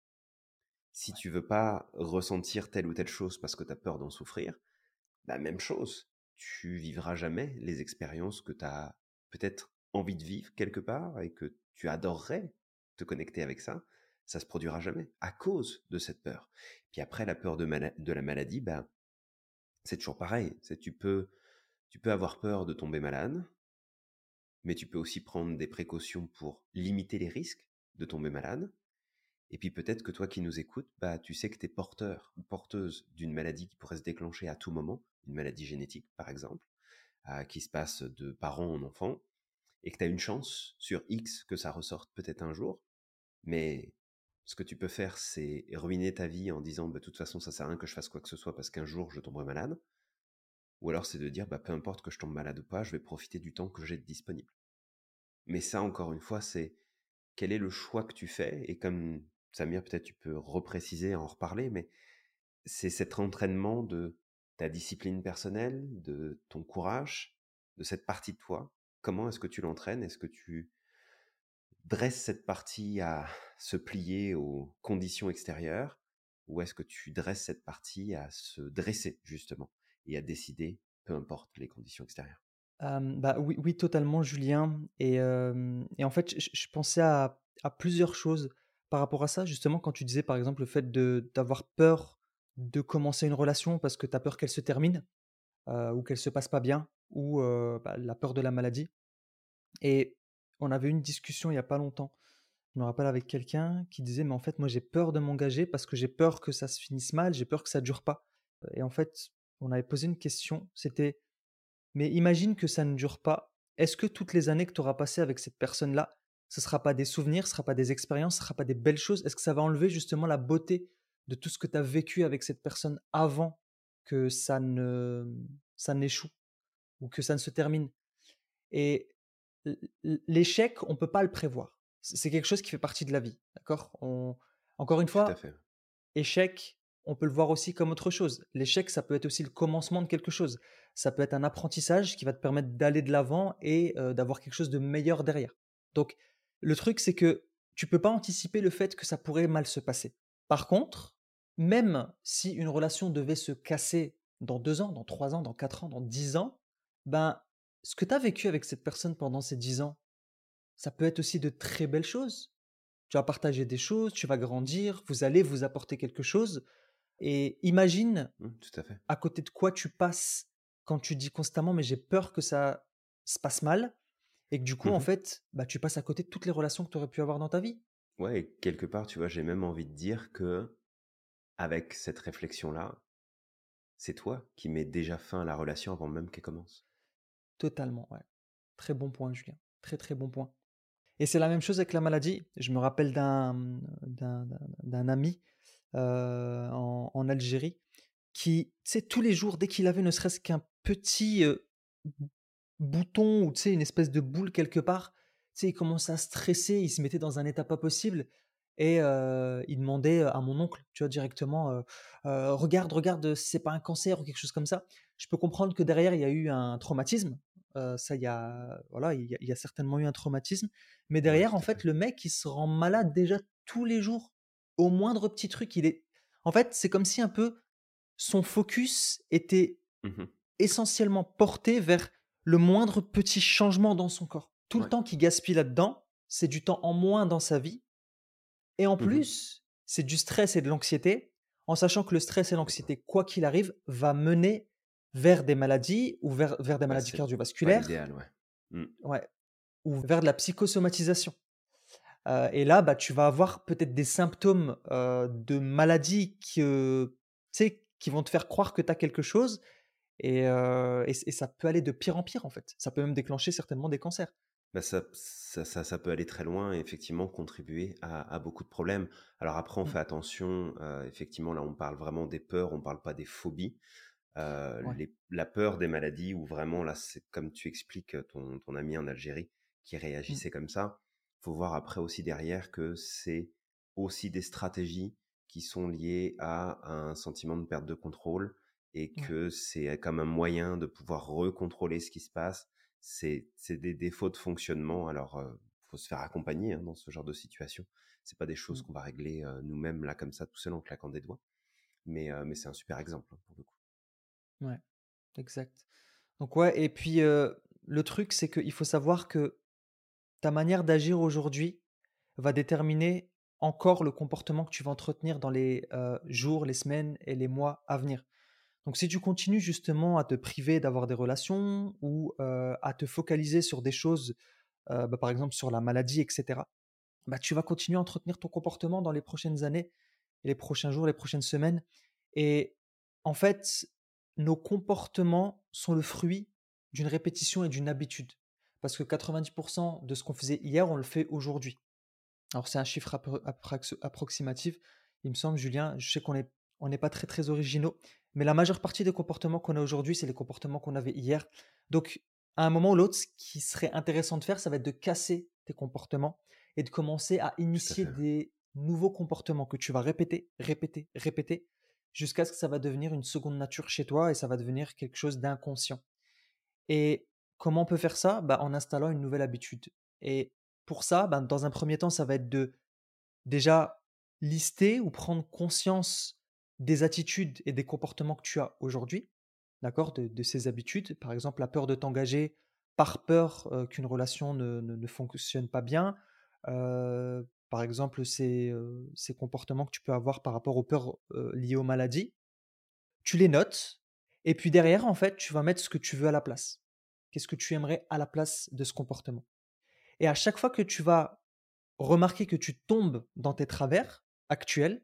Si tu veux pas ressentir telle ou telle chose parce que tu as peur d'en souffrir, bah, même chose. Tu vivras jamais les expériences que tu as peut-être envie de vivre quelque part et que tu adorerais te connecter avec ça. Ça se produira jamais à cause de cette peur. Puis après, la peur de, la maladie, bah, c'est toujours pareil. C'est tu peux, tu peux avoir peur de tomber malade, mais tu peux aussi prendre des précautions pour limiter les risques de tomber malade. Et puis peut-être que toi qui nous écoutes, bah, tu sais que tu es porteur ou porteuse d'une maladie qui pourrait se déclencher à tout moment, une maladie génétique par exemple, euh, qui se passe de parent en enfant, et que tu as une chance sur X que ça ressorte peut-être un jour, mais ce que tu peux faire, c'est ruiner ta vie en disant, bah, de toute façon, ça sert à rien que je fasse quoi que ce soit parce qu'un jour je tomberai malade, ou alors c'est de dire, bah, peu importe que je tombe malade ou pas, je vais profiter du temps que j'ai disponible. Mais ça, encore une fois, c'est quel est le choix que tu fais, et comme Samir, peut-être tu peux repréciser, en reparler, mais c'est cet entraînement de ta discipline personnelle, de ton courage, de cette partie de toi. Comment est-ce que tu l'entraînes? Est-ce que tu dresses cette partie à se plier aux conditions extérieures ou est-ce que tu dresses cette partie à se dresser justement et à décider, peu importe les conditions extérieures? Bah, oui, oui, totalement, Julien et et en fait, je pensais à à plusieurs choses par rapport à ça. Justement, quand tu disais, par exemple, le fait d'avoir peur de commencer une relation parce que tu as peur qu'elle se termine, ou qu'elle se passe pas bien ou bah, la peur de la maladie et on avait une discussion il y a pas longtemps. Je me rappelle avec quelqu'un qui disait: «Mais en fait, moi, j'ai peur de m'engager parce que j'ai peur que ça se finisse mal, j'ai peur que ça dure pas» et en fait, on avait posé une question, c'était: «Mais imagine que ça ne dure pas, est-ce que toutes les années que tu auras passées avec cette personne-là, ce ne sera pas des souvenirs, ce sera pas des expériences, ce sera pas des belles choses? Est-ce que ça va enlever justement la beauté de tout ce que tu as vécu avec cette personne avant que ça ne ça n'échoue ou que ça ne se termine?» et l'échec, on peut pas le prévoir. C'est quelque chose qui fait partie de la vie, d'accord? On encore une fois, échec, on peut le voir aussi comme autre chose. L'échec, ça peut être aussi le commencement de quelque chose. Ça peut être un apprentissage qui va te permettre d'aller de l'avant et heu, d'avoir quelque chose de meilleur derrière. Donc le truc, c'est que tu peux pas anticiper le fait que ça pourrait mal se passer. Par contre, même si une relation devait se casser dans 2 ans, dans 3 ans, dans 4 ans, dans 10 ans, ben, ce que tu as vécu avec cette personne pendant ces 10 ans, ça peut être aussi de très belles choses. Tu vas partager des choses, tu vas grandir, vous allez vous apporter quelque chose et imagine Mmh, tout à fait. à côté de quoi tu passes quand tu dis constamment: «Mais j'ai peur que ça se passe mal» et que du coup, en Mmh fait, bah, tu passes à côté de toutes les relations que tu aurais pu avoir dans ta vie. Ouais, et quelque part, tu vois, j'ai même envie de dire que avec cette réflexion-là, c'est toi qui mets déjà fin à la relation avant même qu'elle commence. Totalement, ouais. Très bon point, Julien. Très, très bon point et c'est la même chose avec la maladie. Je me rappelle d'un, mmh, ami, heu, en en Algérie qui, tu sais, tous les jours, dès qu'il avait ne serait-ce qu'un petit, bouton ou tu sais, une espèce de boule quelque part, sais, il commençait à stresser, il se mettait dans un état pas possible et il demandait, à mon oncle, tu vois, directement, «Regarde, regarde, si c'est pas un cancer ou quelque chose comme ça». Je peux comprendre que derrière, il y a eu un traumatisme, ça, il y a voilà, il y a il y a certainement eu un traumatisme, mais derrière, en fait, le mec, il se rend malade déjà tous les jours, au moindre petit truc. Il est en fait, c'est comme si un peu son focus était Mmh essentiellement porté vers le moindre petit changement dans son corps. Tout le temps qu'il gaspille là-dedans, c'est du temps en moins dans sa vie et en Mmh plus, c'est du stress et de l'anxiété, en sachant que le stress et l'anxiété, quoi qu'il arrive, va mener vers des maladies ou vers vers des Bah, maladies cardiovasculaires, ouais. Mmh. ou vers de la psychosomatisation. Heu et là, bah, tu vas avoir peut-être des symptômes, heu, de maladies tu sais, qui vont te faire croire que tu as quelque chose et et ça peut aller de pire en pire, en fait. Ça peut même déclencher certainement des cancers. Bah, ça ça ça ça peut aller très loin et effectivement contribuer à à beaucoup de problèmes. Alors après, on Mmh, fait attention, heu, effectivement, là, on parle vraiment des peurs, on parle pas des phobies. Ouais. les la peur des maladies où vraiment là, c'est comme tu expliques, heu, ton ton ami en Algérie qui Mmh, réagissait comme ça. Faut voir après aussi derrière que c'est aussi des stratégies qui sont liées à un sentiment de perte de contrôle et ouais. que c'est comme un moyen de pouvoir recontrôler ce qui se passe. C'est des défauts de fonctionnement. Alors, heu, faut se faire accompagner, hein, dans ce genre de situation. C'est pas des choses Mmh, qu'on va régler, nous-mêmes là comme ça tout seul en claquant des doigts. Mais, c'est un super exemple, hein, pour le coup. ouais, exact. Donc ouais et puis, le truc, c'est qu'il faut savoir que ta manière d'agir aujourd'hui va déterminer encore le comportement que tu vas entretenir dans les, jours, les semaines et les mois à venir. Donc si tu continues justement à te priver d'avoir des relations ou, heu, à te focaliser sur des choses, heu, bah, par exemple sur la maladie et cetera, bah, tu vas continuer à entretenir ton comportement dans les prochaines années, les prochains jours, les prochaines semaines et en fait, nos comportements sont le fruit d'une répétition et d'une habitude. Parce que 90% de ce qu'on faisait hier, on le fait aujourd'hui. Alors c'est un chiffre appro approx approximatif, il me semble, Julien. Je sais qu'on est on n'est pas très, très originaux, mais la majeure partie des comportements qu'on a aujourd'hui, c'est les comportements qu'on avait hier. Donc, à un moment ou l'autre, ce qui serait intéressant de faire, ça va être de casser tes comportements et de commencer à initier des nouveaux comportements que tu vas répéter, répéter, répéter, jusqu'à ce que ça va devenir une seconde nature chez toi et ça va devenir quelque chose d'inconscient. Et comment on peut faire ça? Bah, en installant une nouvelle habitude. Et pour ça, ben, dans un premier temps, ça va être de déjà lister ou prendre conscience des attitudes et des comportements que tu as aujourd'hui, d'accord? De, ces habitudes. Par exemple, la peur de t'engager par peur euh, qu'une relation ne, ne- ne fonctionne pas bien. Euh, par exemple, ces, euh, ces comportements que tu peux avoir par rapport aux peurs liées aux maladies. Tu les notes et puis derrière, en fait, tu vas mettre ce que tu veux à la place. Qu'est-ce que tu aimerais à la place de ce comportement? Et à chaque fois que tu vas remarquer que tu tombes dans tes travers actuels,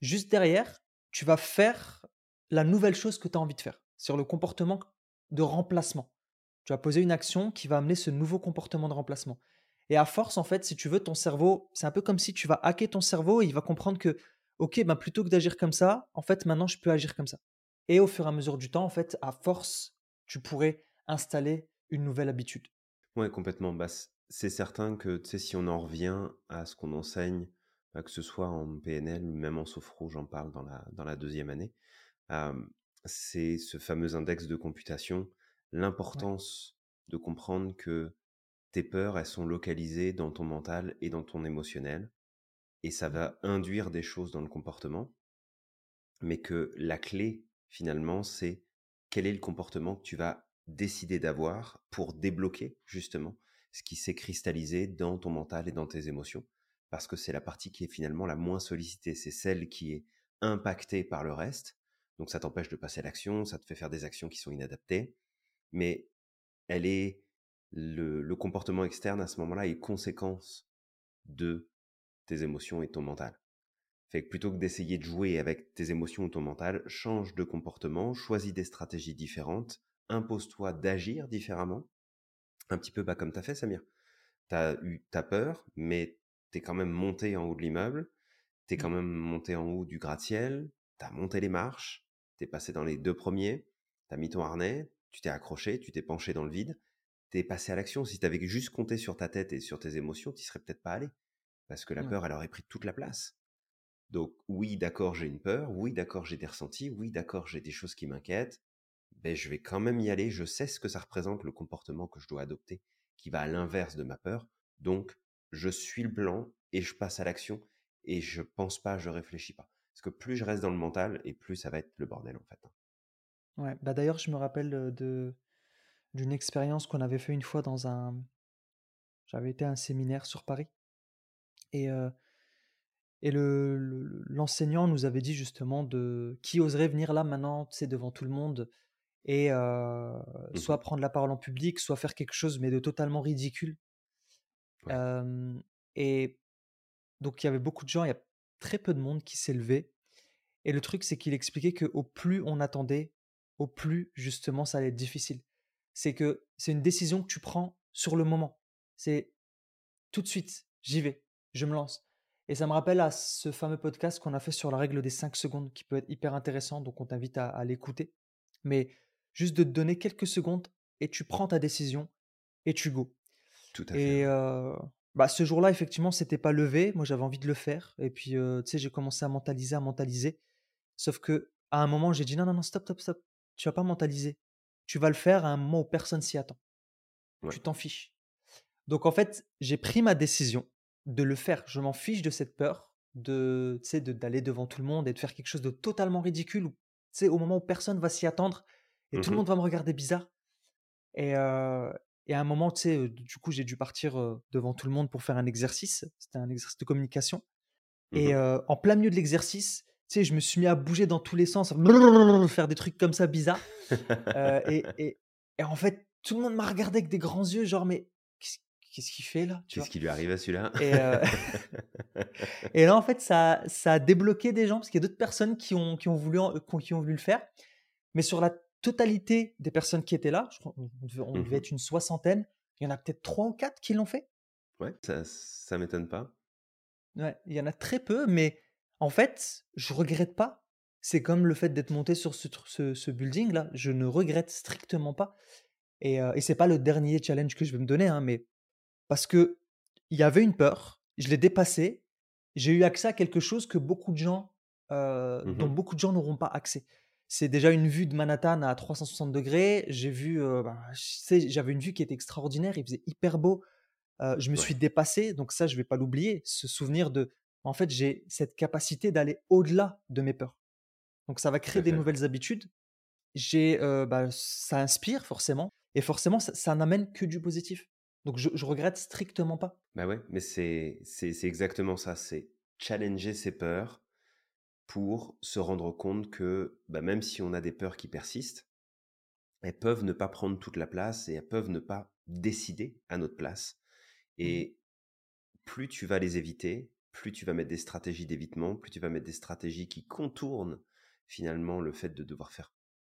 juste derrière, tu vas faire la nouvelle chose que tu as envie de faire, sur le comportement de remplacement. Tu vas poser une action qui va amener ce nouveau comportement de remplacement. Et à force, en fait, si tu veux, ton cerveau, c'est un peu comme si tu vas hacker ton cerveau et il va comprendre que, ok, ben plutôt que d'agir comme ça, en fait, maintenant, je peux agir comme ça. Et au fur et à mesure du temps, en fait, à force, tu pourrais installer une nouvelle habitude. Ouais, complètement. Bah, c'est certain que, tu sais, si on en revient à ce qu'on enseigne, bah, que ce soit en PNL ou même en sophro, j'en parle dans la dans la deuxième année, c'est ce fameux index de computation. Ouais. L'importance de comprendre que tes peurs, elles sont localisées dans ton mental et dans ton émotionnel et ça va induire des choses dans le comportement mais que la clé, finalement, c'est quel est le comportement que tu vas décider d'avoir pour débloquer, justement, ce qui s'est cristallisé dans ton mental et dans tes émotions. Parce que c'est la partie qui est finalement la moins sollicitée. C'est celle qui est impactée par le reste. Donc ça t'empêche de passer à l'action, ça te fait faire des actions qui sont inadaptées. Mais elle est le, comportement externe à ce moment-là est conséquence de tes émotions et ton mental. Fait que plutôt que d'essayer de jouer avec tes émotions ou ton mental, change de comportement, choisis des stratégies différentes, impose-toi d'agir différemment, un petit peu bah, comme tu as fait Samir. Tu as eu ta peur, mais tu es quand même monté en haut de l'immeuble, tu es Mmh. quand même monté en haut du gratte-ciel, tu as monté les marches, Tu es passé dans les deux premiers, tu as mis ton harnais, tu t'es accroché, tu t'es penché dans le vide, tu es passé à l'action. Si tu avais juste compté sur ta tête et sur tes émotions, tu serais peut-être pas allé. Parce que la peur, elle aurait pris toute la place. Donc oui, d'accord, j'ai une peur, oui, d'accord, j'ai des ressentis, oui, d'accord, j'ai des choses qui m'inquiètent, ben, je vais quand même y aller, je sais ce que ça représente le comportement que je dois adopter, qui va à l'inverse de ma peur, donc je suis le blanc et je passe à l'action et je pense pas, je réfléchis pas. Parce que plus je reste dans le mental et plus ça va être le bordel en fait. Hein. Ouais, bah d'ailleurs, je me rappelle de d'une expérience qu'on avait fait une fois dans un. J'avais été à un séminaire sur Paris et et le, l'enseignant nous avait dit justement de qui oserait venir là maintenant, tu sais, devant tout le monde et mmh soit prendre la parole en public, soit faire quelque chose mais de totalement ridicule. Et donc il y avait beaucoup de gens, il y a très peu de monde qui s'est levé. Et le truc, c'est qu'il expliquait que au plus on attendait, au plus justement ça allait être difficile. C'est que c'est une décision que tu prends sur le moment. C'est tout de suite, j'y vais, je me lance. Et ça me rappelle à ce fameux podcast qu'on a fait sur la règle des 5 secondes qui peut être hyper intéressant, donc on t'invite à, l'écouter. Mais juste de te donner quelques secondes et tu prends ta décision et tu go. Tout à fait. Et bah, ce jour-là, effectivement, c'était pas levé. Moi, j'avais envie de le faire. Et puis, tu sais, j'ai commencé à mentaliser, à mentaliser. Sauf que à un moment, j'ai dit non, non, non, stop, stop, stop. Tu vas pas mentaliser. Tu vas le faire à un moment où personne s'y attend. Tu t'en fiches. Donc, en fait, j'ai pris ma décision de le faire. Je m'en fiche de cette peur de, d'aller devant tout le monde et de faire quelque chose de totalement ridicule. au moment où personne va s'y attendre et tout le mmh monde va me regarder bizarre. Et, et à un moment, tu sais, du coup, j'ai dû partir devant tout le monde pour faire un exercice. C'était un exercice de communication. Et mmh en plein milieu de l'exercice, tu sais, je me suis mis à bouger dans tous les sens, faire des trucs comme ça bizarres. et, et, et, en fait, tout le monde m'a regardé avec des grands yeux, genre, mais qu'est-ce qu'il fait là Qu'est-ce qui lui arrive à celui-là? Et, et, là, en fait, ça, ça a débloqué des gens, parce qu'il y a d'autres personnes qui ont, qui, ont voulu, qui ont voulu le faire. Mais sur la totalité des personnes qui étaient là, je crois, on devait, mmh être une soixantaine, il y en a peut-être trois ou quatre qui l'ont fait. Ouais, ça, ça m'étonne pas. Ouais, il y en a très peu, mais en fait, je regrette pas. C'est comme le fait d'être monté sur ce, ce, building là, je ne regrette strictement pas. Et, euh, et c'est pas le dernier challenge que je vais me donner, hein, mais parce que il y avait une peur, je l'ai dépassé, j'ai eu accès à quelque chose que beaucoup de gens, euh, mmh dont beaucoup de gens n'auront pas accès c'est déjà une vue de Manhattan à 360 degrés. J'ai vu, euh, bah, j'avais une vue qui était extraordinaire. Il faisait hyper beau. Euh, je me suis dépassé, donc ça, je vais pas l'oublier. Ce souvenir de, en fait, j'ai cette capacité d'aller au-delà de mes peurs. Donc ça va créer des nouvelles habitudes. J'ai, euh, bah, ça inspire forcément, et forcément, ça, n'amène que du positif. Donc je, je regrette strictement pas. Bah ouais, mais c'est c'est exactement ça. C'est challenger ses peurs pour se rendre compte que bah, même si on a des peurs qui persistent, elles peuvent ne pas prendre toute la place et elles peuvent ne pas décider à notre place. Mmh et plus tu vas les éviter, plus tu vas mettre des stratégies d'évitement, plus tu vas mettre des stratégies qui contournent finalement le fait de devoir faire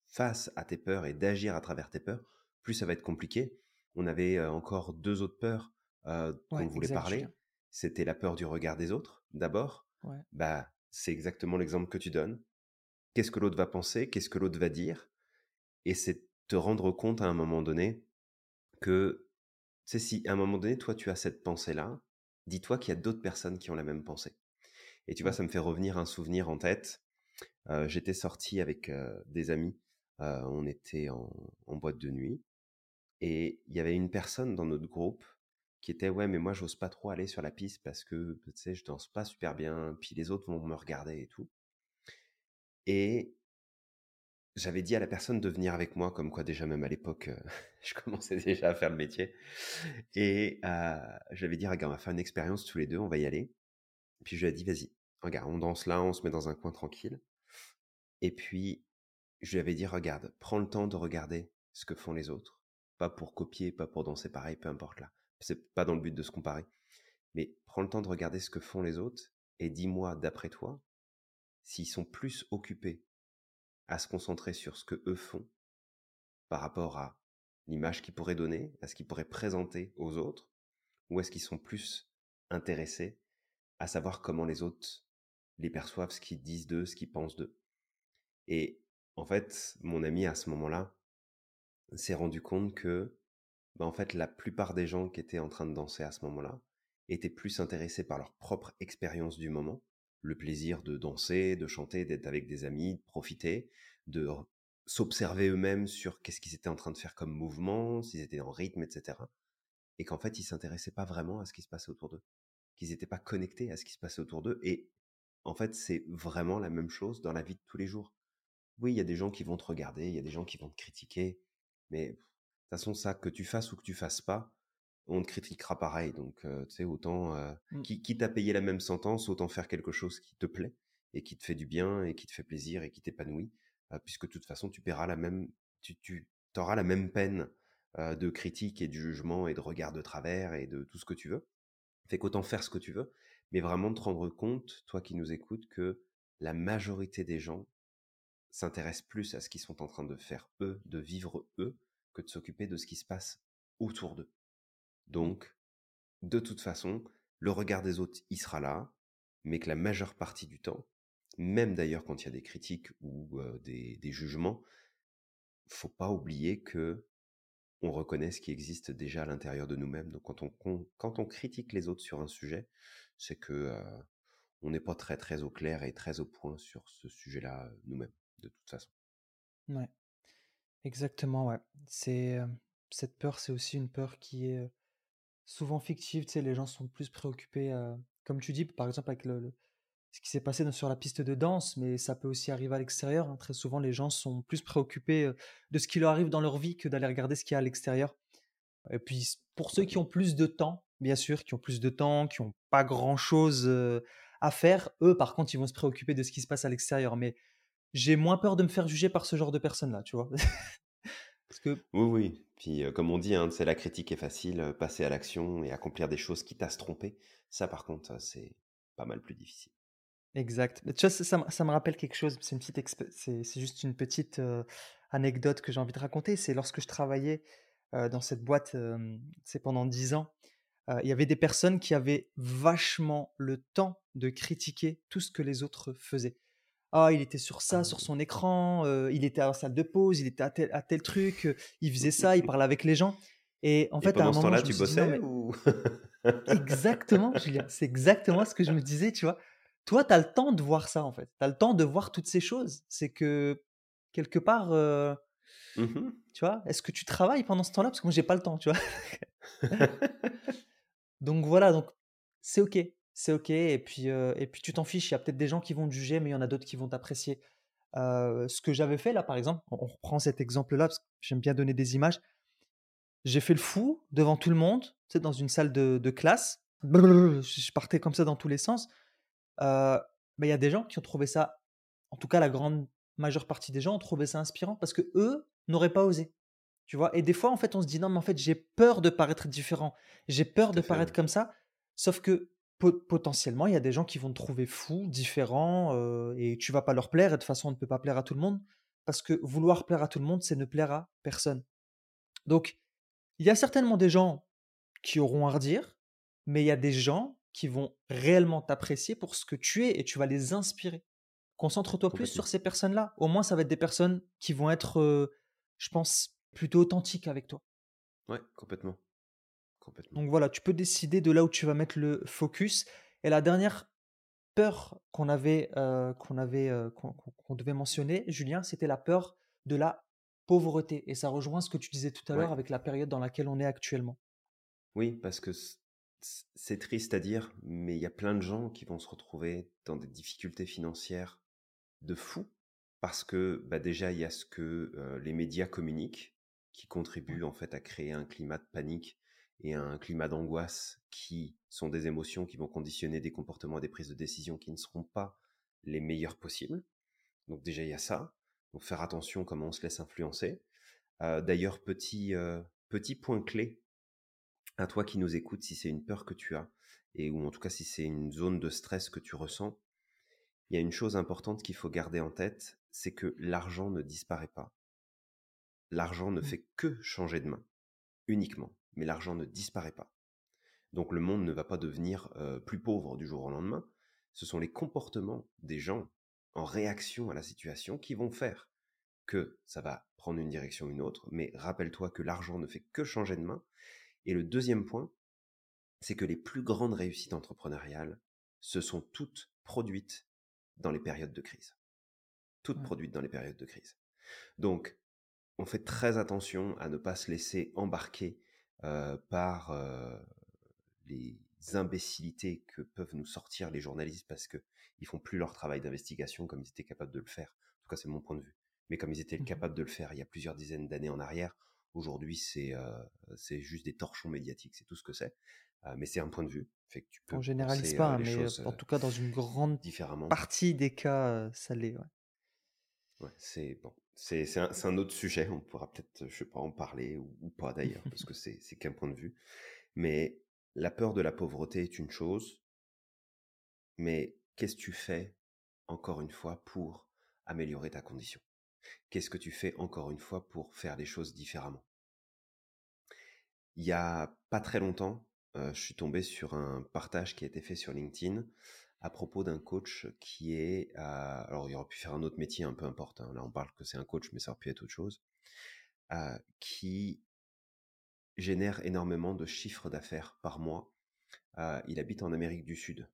face à tes peurs et d'agir à travers tes peurs, plus ça va être compliqué. On avait encore deux autres peurs euh, dont voulait parler. C'était la peur du regard des autres, d'abord. Bah, c'est exactement l'exemple que tu donnes. Qu'est-ce que l'autre va penser? Qu'est-ce que l'autre va dire? Et c'est te rendre compte à un moment donné que, c'est si à un moment donné, toi, tu as cette pensée-là, dis-toi qu'il y a d'autres personnes qui ont la même pensée. Et tu vois, ça me fait revenir un souvenir en tête. J'étais sorti avec des amis. on était en, en, boîte de nuit. Et il y avait une personne dans notre groupe qui était ouais mais moi j'ose pas trop aller sur la piste parce que tu sais je danse pas super bien puis les autres vont me regarder et tout. Et j'avais dit à la personne de venir avec moi comme quoi déjà même à l'époque je commençais déjà à faire le métier. Et euh, j'avais dit regarde on va faire une expérience tous les deux on va y aller. Puis je lui ai dit vas-y regarde on danse là on se met dans un coin tranquille. Et puis je lui avais dit regarde prends le temps de regarder ce que font les autres. Pas pour copier pas pour danser pareil peu importe là c'est pas dans le but de se comparer. Mais prends le temps de regarder ce que font les autres et dis-moi, d'après toi, s'ils sont plus occupés à se concentrer sur ce que eux font par rapport à l'image qu'ils pourraient donner, à ce qu'ils pourraient présenter aux autres, ou est-ce qu'ils sont plus intéressés à savoir comment les autres les perçoivent, ce qu'ils disent d'eux, ce qu'ils pensent d'eux? Et en fait, mon ami à ce moment-là s'est rendu compte que, bah, en fait, la plupart des gens qui étaient en train de danser à ce moment-là étaient plus intéressés par leur propre expérience du moment, le plaisir de danser, de chanter, d'être avec des amis, de profiter, de s'observer eux-mêmes sur qu'est-ce qu'ils étaient en train de faire comme mouvement, s'ils étaient en rythme, etc. Et qu'en fait, ils s'intéressaient pas vraiment à ce qui se passait autour d'eux, qu'ils n'étaient pas connectés à ce qui se passait autour d'eux. Et en fait, c'est vraiment la même chose dans la vie de tous les jours. Oui, il y a des gens qui vont te regarder, il y a des gens qui vont te critiquer, mais toute façon, ça, que tu fasses ou que tu fasses pas, on te critiquera pareil. Donc, euh, tu sais, autant, euh, Mm. qui, quitte à payer la même sentence, autant faire quelque chose qui te plaît et qui te fait du bien et qui te fait plaisir et qui t'épanouit, euh, puisque de toute façon, tu paieras la même, tu, tu auras la même peine euh, de critique et de jugement et de regard de travers et de tout ce que tu veux. Fait qu'autant faire ce que tu veux, mais vraiment te rendre compte, toi qui nous écoutes, que la majorité des gens s'intéressent plus à ce qu'ils sont en train de faire eux, de vivre eux, de s'occuper de ce qui se passe autour d'eux. Donc, de toute façon, le regard des autres, il sera là, mais que la majeure partie du temps, même d'ailleurs quand il y a des critiques ou euh, des, des jugements, faut pas oublier que on reconnaît ce qui existe déjà à l'intérieur de nous-mêmes. Donc quand on, quand on critique les autres sur un sujet, c'est que euh, on n'est pas très très au clair et très au point sur ce sujet-là euh, nous-mêmes, de toute façon. Ouais, exactement, ouais. C'est euh, cette peur, c'est aussi une peur qui est euh, souvent fictive. Tu sais, les gens sont plus préoccupés, euh, comme tu dis, par exemple avec le, ce qui s'est passé sur la piste de danse, mais ça peut aussi arriver à l'extérieur. hein. Très souvent, les gens sont plus préoccupés de ce qui leur arrive dans leur vie que d'aller regarder ce qu'il y a à l'extérieur. Et puis, pour ceux qui ont plus de temps, bien sûr, qui ont plus de temps, qui n'ont pas grand-chose à faire, eux, par contre, ils vont se préoccuper de ce qui se passe à l'extérieur. Mais j'ai moins peur de me faire juger par ce genre de personnes-là, tu vois. Parce que, Oui, oui. Puis euh, comme on dit, hein, c'est la critique est facile, euh, passer à l'action et accomplir des choses quitte à se tromper. Ça, par contre, euh, c'est pas mal plus difficile. exact. Mais Tu vois, ça, ça me ça me rappelle quelque chose. C'est une petite, c'est c'est juste une petite anecdote que j'ai envie de raconter. C'est lorsque je travaillais dans cette boîte, c'est pendant 10 ans. il y avait des personnes qui avaient vachement le temps de critiquer tout ce que les autres faisaient. Ah, il était sur ça, sur oui. son écran, il était à la salle de pause, il était à tel à tel truc, il faisait ça, il parlait avec les gens et en Et fait, à un moment, me tu suis dit: «Non bossais mais» ou? exactement, Julien, c'est exactement ce que je me disais, tu vois? Toi, tu as le temps de voir ça, en fait. Tu as le temps de voir toutes ces choses. C'est que quelque part, Mhm. tu vois? Est-ce que tu travailles pendant ce temps-là? Parce que moi, j'ai pas le temps, tu vois? Donc voilà, donc c'est OK, c'est OK et puis, et puis tu t'en fiches. Il y a peut-être des gens qui vont te juger, mais il y en a d'autres qui vont t'apprécier. Ce que j'avais fait là, par exemple, on reprend cet exemple-là parce que j'aime bien donner des images. J'ai fait le fou devant tout le monde, tu sais, dans une salle de de classe. Je je partais comme ça dans tous les sens. Mais il y a des gens qui ont trouvé ça en tout cas la grande majeure partie des gens ont trouvé ça inspirant parce que eux n'auraient pas osé, tu vois? Et des fois, en fait, on se dit: «Non, mais en fait, j'ai peur de paraître différent, j'ai peur de paraître comme ça». Sauf que potentiellement, il y a des gens qui vont te trouver fou, différent, heu et tu vas pas leur plaire et de toute façon, on ne peut pas plaire à tout le monde parce que vouloir plaire à tout le monde, c'est ne plaire à personne. Donc il y a certainement des gens qui auront à redire, mais il y a des gens qui vont réellement t'apprécier pour ce que tu es et tu vas les inspirer. Concentre-toi plus sur ces personnes-là. Au moins, ça va être des personnes qui vont être, heu, je pense, plutôt authentiques avec toi. Ouais, complètement. Complètement. Donc voilà, tu peux décider de là où tu vas mettre le focus. Et la dernière peur qu'on avait, qu'on avait, heu, qu'on devait mentionner, Julien, c'était la peur de la pauvreté et ça rejoint ce que tu disais tout à l'heure avec la période dans laquelle on est actuellement. Oui, parce que c'est triste à dire, mais il y a plein de gens qui vont se retrouver dans des difficultés financières de fou, parce que bah déjà, il y a ce que euh, les médias communiquent, qui contribuent en fait à créer un climat de panique et un climat d'angoisse, qui sont des émotions qui vont conditionner des comportements et des prises de décision qui ne seront pas les meilleurs possibles. Donc déjà, il y a ça. Donc faire attention comment on se laisse influencer. Euh, D'ailleurs, petit, euh, petit point clé à toi qui nous écoutes, si c'est une peur que tu as, et ou en tout cas si c'est une zone de stress que tu ressens, il y a une chose importante qu'il faut garder en tête, c'est que l'argent ne disparaît pas. L'argent ne Mmh. fait que changer de main, uniquement, mais l'argent ne disparaît pas. Donc le monde ne va pas devenir euh, plus pauvre du jour au lendemain. Ce sont les comportements des gens en réaction à la situation qui vont faire que ça va prendre une direction ou une autre, mais rappelle-toi que l'argent ne fait que changer de main. Et le deuxième point, c'est que les plus grandes réussites entrepreneuriales se sont toutes produites dans les périodes de crise. Toutes produites dans les périodes de crise. Donc, on fait très attention à ne pas se laisser embarquer euh, par euh, les imbécilités que peuvent nous sortir les journalistes parce qu'ils font plus leur travail d'investigation comme ils étaient capables de le faire. En tout cas, c'est mon point de vue. Mais comme ils étaient mmh capables de le faire il y a plusieurs dizaines d'années en arrière, aujourd'hui, c'est euh, c'est juste des torchons médiatiques, c'est tout ce que c'est. mais c'est un point de vue. Fait que tu peux On généralise pas, hein, mais en tout cas, dans une grande partie des cas, ça l'est. Ouais, c'est bon. C'est un, un, autre sujet. On pourra peut-être, je sais pas, en parler ou, pas d'ailleurs, parce que c'est qu'un point de vue. Mais la peur de la pauvreté est une chose. Mais qu'est-ce que tu fais, encore une fois, pour améliorer ta condition? Qu'est-ce que tu fais, encore une fois, pour faire les choses différemment? Il y a pas très longtemps, je suis tombé sur un partage qui a été fait sur LinkedIn à propos d'un coach qui est, alors il aurait pu faire un autre métier, un peu importe, hein, là on parle que c'est un coach, mais ça aurait pu être autre chose, qui génère énormément de chiffres d'affaires par mois. il habite en Amérique du Sud.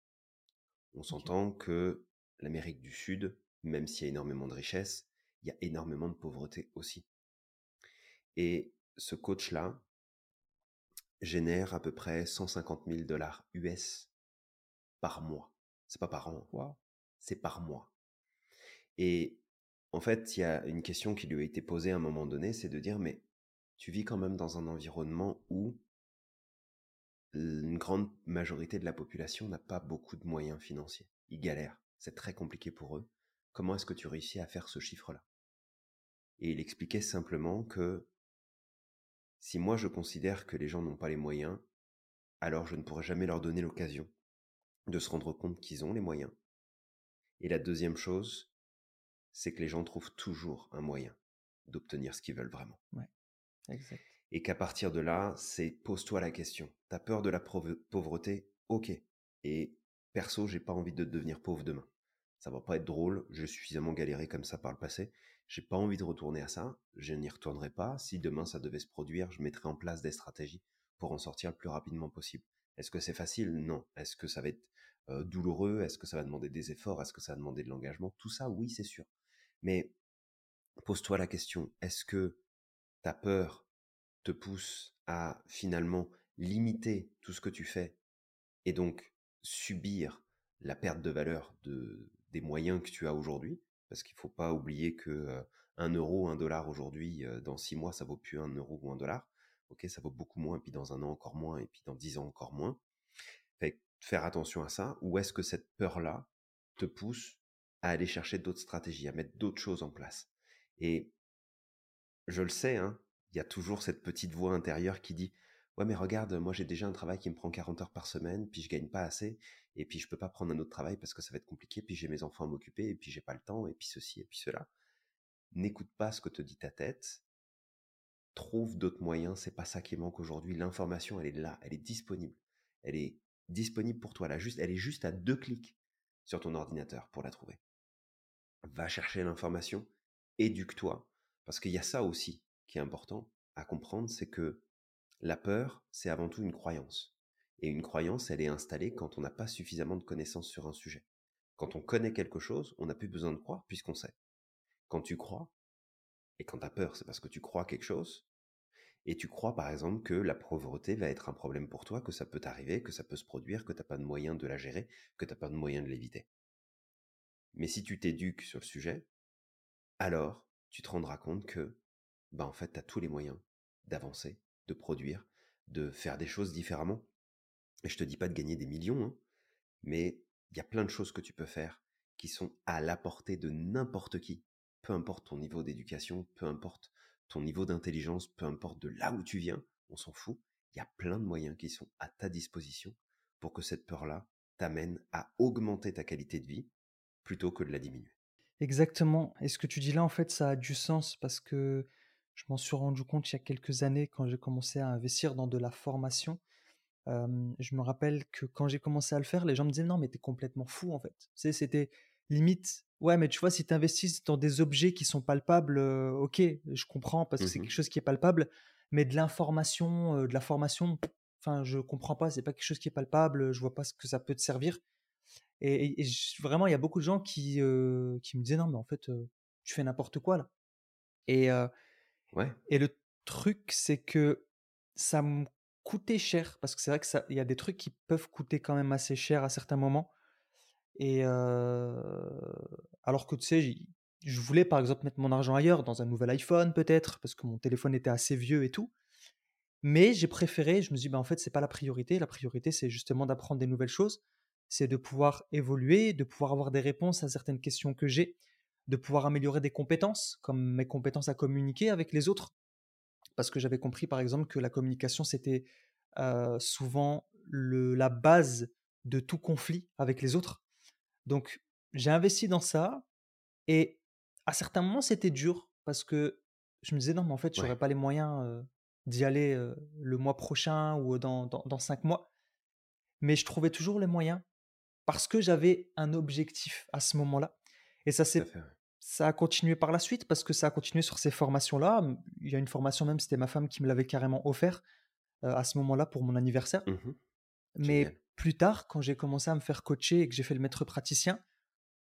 On s'entend que l'Amérique du Sud, même s'il y a énormément de richesses, il y a énormément de pauvreté aussi. Et ce coach-là génère à peu près 150 000 dollars US par mois. C'est pas par an, c'est par mois. Et en fait, il y a une question qui lui a été posée à un moment donné, c'est de dire, mais tu vis quand même dans un environnement où une grande majorité de la population n'a pas beaucoup de moyens financiers. Ils galèrent. C'est très compliqué pour eux. Comment est-ce que tu réussis à faire ce chiffre-là? Et il expliquait simplement que si moi je considère que les gens n'ont pas les moyens, alors je ne pourrai jamais leur donner l'occasion de se rendre compte qu'ils ont les moyens. Et la deuxième chose, c'est que les gens trouvent toujours un moyen d'obtenir ce qu'ils veulent vraiment. Ouais, exact. Et qu'à partir de là, c'est pose-toi la question. T'as peur de la pauvreté? Ok. Et perso, j'ai pas envie de devenir pauvre demain. Ça va pas être drôle, j'ai suffisamment galéré comme ça par le passé. J'ai pas envie de retourner à ça, je n'y retournerai pas. Si demain ça devait se produire, je mettrai en place des stratégies pour en sortir le plus rapidement possible. Est-ce que c'est facile? Non. Est-ce que ça va être douloureux Est-ce que ça va demander des efforts Est-ce que ça va demander de l'engagement? Tout ça, oui, c'est sûr. Mais pose-toi la question, est-ce que ta peur te pousse à finalement limiter tout ce que tu fais et donc subir la perte de valeur de, des moyens que tu as aujourd'hui? Parce qu'il ne faut pas oublier que un euro, un dollar aujourd'hui, dans six mois, ça vaut plus un euro ou un dollar. Ok, ça vaut beaucoup moins, et puis dans un an encore moins, et puis dans dix ans encore moins. Faire attention à ça, ou est-ce que cette peur-là te pousse à aller chercher d'autres stratégies, à mettre d'autres choses en place? Et je le sais, hein, il y a toujours cette petite voix intérieure qui dit Ouais, mais regarde, moi j'ai déjà un travail qui me prend 40 heures par semaine, puis je gagne pas assez, et puis je peux pas prendre un autre travail parce que ça va être compliqué, puis j'ai mes enfants à m'occuper, et puis j'ai pas le temps, et puis ceci, et puis cela. N'écoute pas ce que te dit ta tête, trouve d'autres moyens, c'est pas ça qui manque aujourd'hui. L'information, elle est là, elle est disponible. Elle est disponible pour toi. Là, juste, elle est juste à deux clics sur ton ordinateur pour la trouver. Va chercher l'information, éduque-toi, parce qu'il y a ça aussi qui est important à comprendre, c'est que la peur, c'est avant tout une croyance. Et une croyance, elle est installée quand on n'a pas suffisamment de connaissances sur un sujet. Quand on connaît quelque chose, on n'a plus besoin de croire puisqu'on sait. Quand tu crois, et quand tu as peur, c'est parce que tu crois quelque chose, et tu crois par exemple que la pauvreté va être un problème pour toi, que ça peut t'arriver, que ça peut se produire, que tu n'as pas de moyen de la gérer, que tu n'as pas de moyen de l'éviter? Mais si tu t'éduques sur le sujet, alors tu te rendras compte que, bah en fait, tu as tous les moyens d'avancer, de produire, de faire des choses différemment. Et je te dis pas de gagner des millions, hein, mais il y a plein de choses que tu peux faire qui sont à la portée de n'importe qui, peu importe ton niveau d'éducation, peu importe ton niveau d'intelligence, peu importe de là où tu viens, on s'en fout. Il y a plein de moyens qui sont à ta disposition pour que cette peur-là t'amène à augmenter ta qualité de vie plutôt que de la diminuer. Exactement. Et ce que tu dis là, en fait, ça a du sens parce que je m'en suis rendu compte il y a quelques années quand j'ai commencé à investir dans de la formation. je me rappelle que quand j'ai commencé à le faire, les gens me disaient non, mais t'es complètement fou en fait. C'était limite, ouais, mais tu vois, si tu investis dans des objets qui sont palpables, heu, OK, je comprends parce que c'est Mmh quelque chose qui est palpable, mais de l'information, heu, de la formation, enfin, je comprends pas, c'est pas quelque chose qui est palpable, je vois pas ce que ça peut te servir et et et j vraiment, il y a beaucoup de gens qui, heu, qui me disaient: «Non, mais en fait, tu fais n'importe quoi là» et Ouais, et le truc, c'est que ça me coûtait cher parce que c'est vrai que ça il y a des trucs qui peuvent coûter quand même assez cher à certains moments et alors que tu sais, je voulais par exemple mettre mon argent ailleurs, dans un nouvel iPhone peut-être, parce que mon téléphone était assez vieux et tout. Mais j'ai préféré, je me suis dit: «Bah, en fait, c'est pas la priorité. La priorité, c'est justement d'apprendre des nouvelles choses. C'est de pouvoir évoluer, de pouvoir avoir des réponses à certaines questions que j'ai, de pouvoir améliorer des compétences, comme mes compétences à communiquer avec les autres». Parce que j'avais compris, par exemple, que la communication, c'était, souvent la base de tout conflit avec les autres. Donc j'ai investi dans ça et à certains moments, c'était dur parce que je me disais: «Non, mais en fait, ouais. j'aurais pas les moyens, d'y aller, le mois prochain ou dans dans dans 5 mois». Mais je trouvais toujours les moyens parce que j'avais un objectif à ce moment-là et ça ouais. ça a continué par la suite parce que ça a continué sur ces formations-là. Mmh, il y a une formation même, c'était ma femme qui me l'avait carrément offert, à ce moment-là pour mon anniversaire. Mmh Génial. Plus tard, quand j'ai commencé à me faire coacher et que j'ai fait le maître praticien,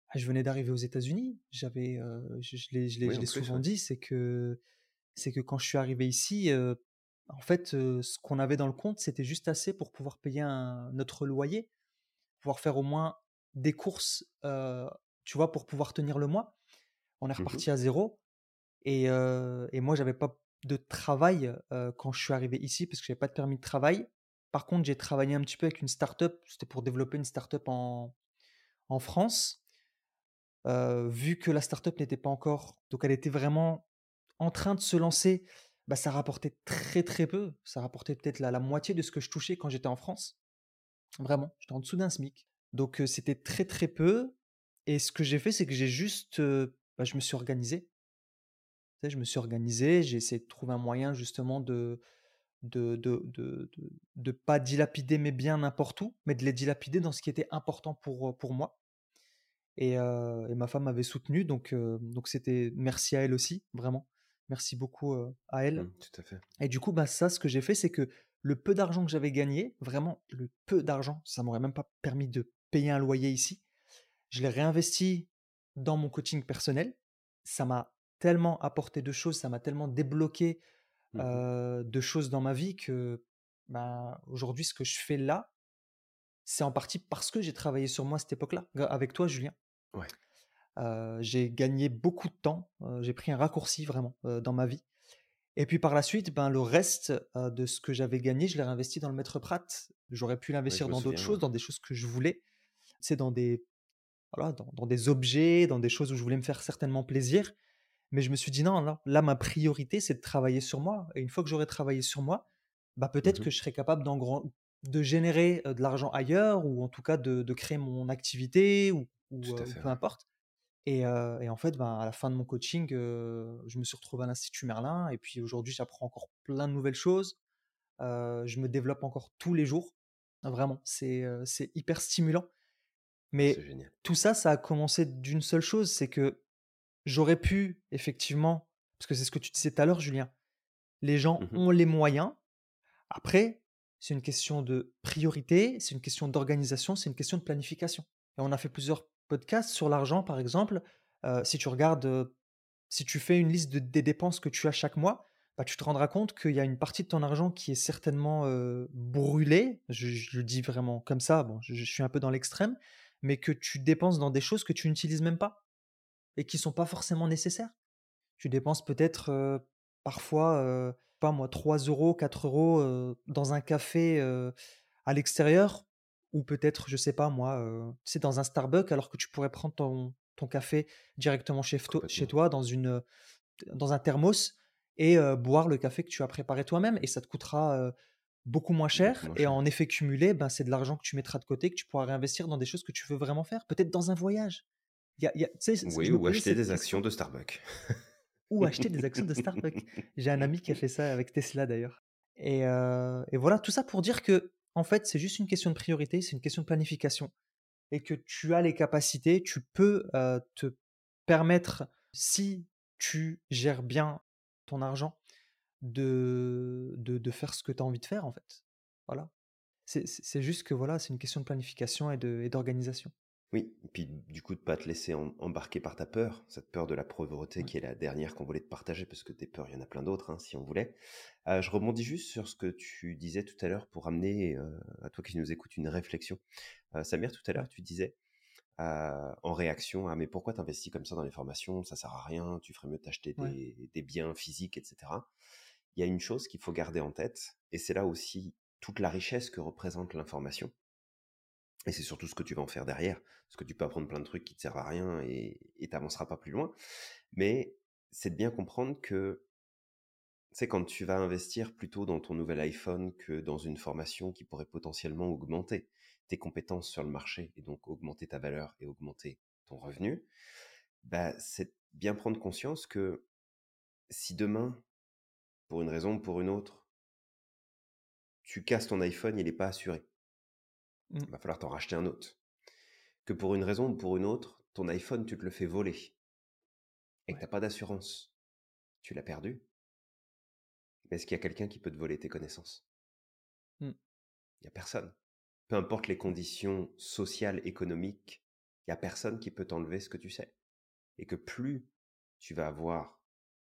ah, je venais d'arriver aux États-Unis. J'avais, heu, je je l'ai Oui, souvent ouais. dit, c'est que c'est que quand je suis arrivé ici, heu, en fait, heu, ce qu'on avait dans le compte, c'était juste assez pour pouvoir payer un notre loyer, pouvoir faire au moins des courses, tu vois, pour pouvoir tenir le mois. On est Mmh reparti à zéro et et moi, j'avais pas de travail, quand je suis arrivé ici parce que j'avais pas de permis de travail. Par contre, j'ai travaillé un petit peu avec une start-up, c'était pour développer une start-up en en France. Heu, vu que la startup n'était pas encore donc elle était vraiment en train de se lancer, bah, ça rapportait très, très peu. Ça rapportait peut-être la la moitié de ce que je touchais quand j'étais en France. Vraiment, j'étais en dessous d'un SMIC. Donc heu, c'était très, très peu et ce que j'ai fait, c'est que j'ai juste, heu, bah, je me suis organisé. Je me suis organisé, j'ai essayé de trouver un moyen justement de de de de de pas dilapider mes biens n'importe où, mais de les dilapider dans ce qui était important pour, heu, pour moi. Et heu et ma femme m'avait soutenu donc heu, donc c'était merci à elle aussi, vraiment. Merci beaucoup, à elle Mmh, tout à fait. et du coup, bah, ça, ce que j'ai fait, c'est que le peu d'argent que j'avais gagné, vraiment le peu d'argent, ça m'aurait même pas permis de payer un loyer ici. Je l'ai réinvesti dans mon coaching personnel. Ça m'a tellement apporté de choses, ça m'a tellement débloqué, Mmh de choses dans ma vie que, bah, aujourd'hui, ce que je fais là, c'est en partie parce que j'ai travaillé sur moi à cette époque-là, avec toi, Julien. Ouais. J'ai gagné beaucoup de temps, j'ai pris un raccourci vraiment, dans ma vie et puis par la suite, ben, le reste, de ce que j'avais gagné, je l'ai réinvesti dans le maître Pratt. J'aurais pu l'investir dans d'autres choses, ouais. dans des choses que je voulais. c'est dans des voilà, dans dans des objets, dans des choses où je voulais me faire certainement plaisir. Mais je me suis dit: «Non, non, là ma priorité, c'est de travailler sur moi» et une fois que j'aurai travaillé sur moi, bah, peut-être Mmh que je serai capable de générer, de l'argent ailleurs ou en tout cas de de créer mon activité ou peu importe. Et en fait, ben, à la fin de mon coaching, je me suis retrouvé à l'Institut Merlin et puis aujourd'hui, j'apprends encore plein de nouvelles choses. Je me développe encore tous les jours. Vraiment, c'est, hyper stimulant. Mais tout ça, ça a commencé d'une seule chose, c'est que j'aurais pu effectivement parce que c'est ce que tu disais tout à l'heure, Julien, les gens Mmh ont les moyens. Après, c'est une question de priorité, c'est une question d'organisation, c'est une question de planification. Et on a fait plusieurs podcasts sur l'argent, par exemple. Heu, si tu regardes, heu, si tu fais une liste de des dépenses que tu as chaque mois, bah, tu te rendras compte qu'il y a une partie de ton argent qui est certainement, heu, brûlée. Je je le dis vraiment comme ça, bon, je je suis un peu dans l'extrême, mais que tu dépenses dans des choses que tu n'utilises même pas et qui sont pas forcément nécessaires. Tu dépenses peut-être, parfois, pas moi, 3 €, 4 €, heu, dans un café, à l'extérieur ou peut-être, je sais pas moi, sais, dans un Starbucks alors que tu pourrais prendre ton ton café directement chez to chez Complètement. toi dans une, dans un thermos et boire le café que tu as préparé toi-même et ça te coûtera, beaucoup moins Beaucoup cher moins et cher. en effet cumulé, ben, c'est de l'argent que tu mettras de côté, que tu pourras réinvestir dans des choses que tu veux vraiment faire, peut-être dans un voyage. Y a y a Oui, ou acheter des actions de Starbucks. Ou acheter des actions de Starbucks. J'ai un ami qui a fait ça avec Tesla d'ailleurs. Et, heu, et voilà, tout ça pour dire que, en fait, c'est juste une question de priorité, c'est une question de planification. et que tu as les capacités, tu peux te permettre, si tu gères bien ton argent, de, de, faire ce que tu as envie de faire en fait. Voilà. C'est juste que voilà, c'est une question de planification et d'organisation. Oui, et puis du coup de pas te laisser embarquer par ta peur, cette peur de la pauvreté qui est la dernière qu'on voulait te partager, parce que des peurs, il y en a plein d'autres, hein, si on voulait. Euh, je rebondis juste sur ce que tu disais tout à l'heure pour amener euh, à toi qui nous écoutes une réflexion. Euh, Samir, tout à l'heure, tu disais en réaction à mais pourquoi t'investis comme ça dans les formations, ça sert à rien, tu ferais mieux t'acheter des, des biens physiques, etc. Il y a une chose qu'il faut garder en tête, et c'est là aussi toute la richesse que représente l'information et c'est surtout ce que tu vas en faire derrière, parce que tu peux apprendre plein de trucs qui te servent à rien et tu n'avanceras pas plus loin. Mais c'est de bien comprendre que, c'est quand tu vas investir plutôt dans ton nouvel iPhone que dans une formation qui pourrait potentiellement augmenter tes compétences sur le marché et donc augmenter ta valeur et augmenter ton revenu, bah, c'est bien prendre conscience que si demain, pour une raison ou pour une autre, tu casses ton iPhone, il n'est pas assuré il mmh. va falloir t'en racheter un autre. Que pour une raison ou pour une autre, ton iPhone, tu te le fais voler et que tu n'as pas d'assurance. Tu l'as perdu. Est-ce qu'il y a quelqu'un qui peut te voler tes connaissances? Mmh. Il n'y a personne. Peu importe les conditions sociales, économiques, il n'y a personne qui peut t'enlever ce que tu sais. Et que plus tu vas avoir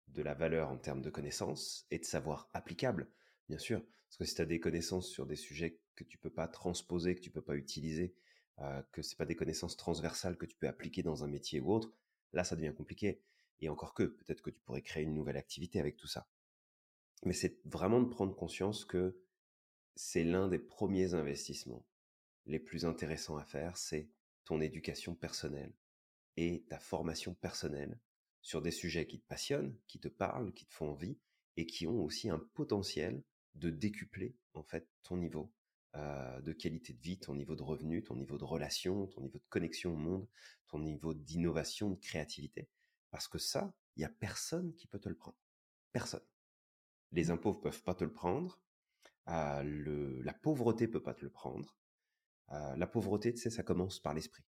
de la valeur en termes de connaissances et de savoir applicable, bien sûr, parce que si tu as des connaissances sur des sujets que tu peux pas transposer, que tu peux pas utiliser, euh, que c'est pas des connaissances transversales que tu peux appliquer dans un métier ou autre, là ça devient compliqué. Et encore que, peut-être que tu pourrais créer une nouvelle activité avec tout ça. Mais c'est vraiment de prendre conscience que c'est l'un des premiers investissements les plus intéressants à faire, c'est ton éducation personnelle et ta formation personnelle sur des sujets qui te passionnent, qui te parlent, qui te font envie et qui ont aussi un potentiel de décupler en fait ton niveau euh, de qualité de vie, ton niveau de revenu, ton niveau de relation, ton niveau de connexion au monde, ton niveau d'innovation, de créativité. Parce que ça, il n'y a personne qui peut te le prendre. Personne. Les mmh. impôts ne peuvent pas te le prendre. Euh, le, la pauvreté peut pas te le prendre. Euh, la pauvreté, tu sais, ça commence par l'esprit.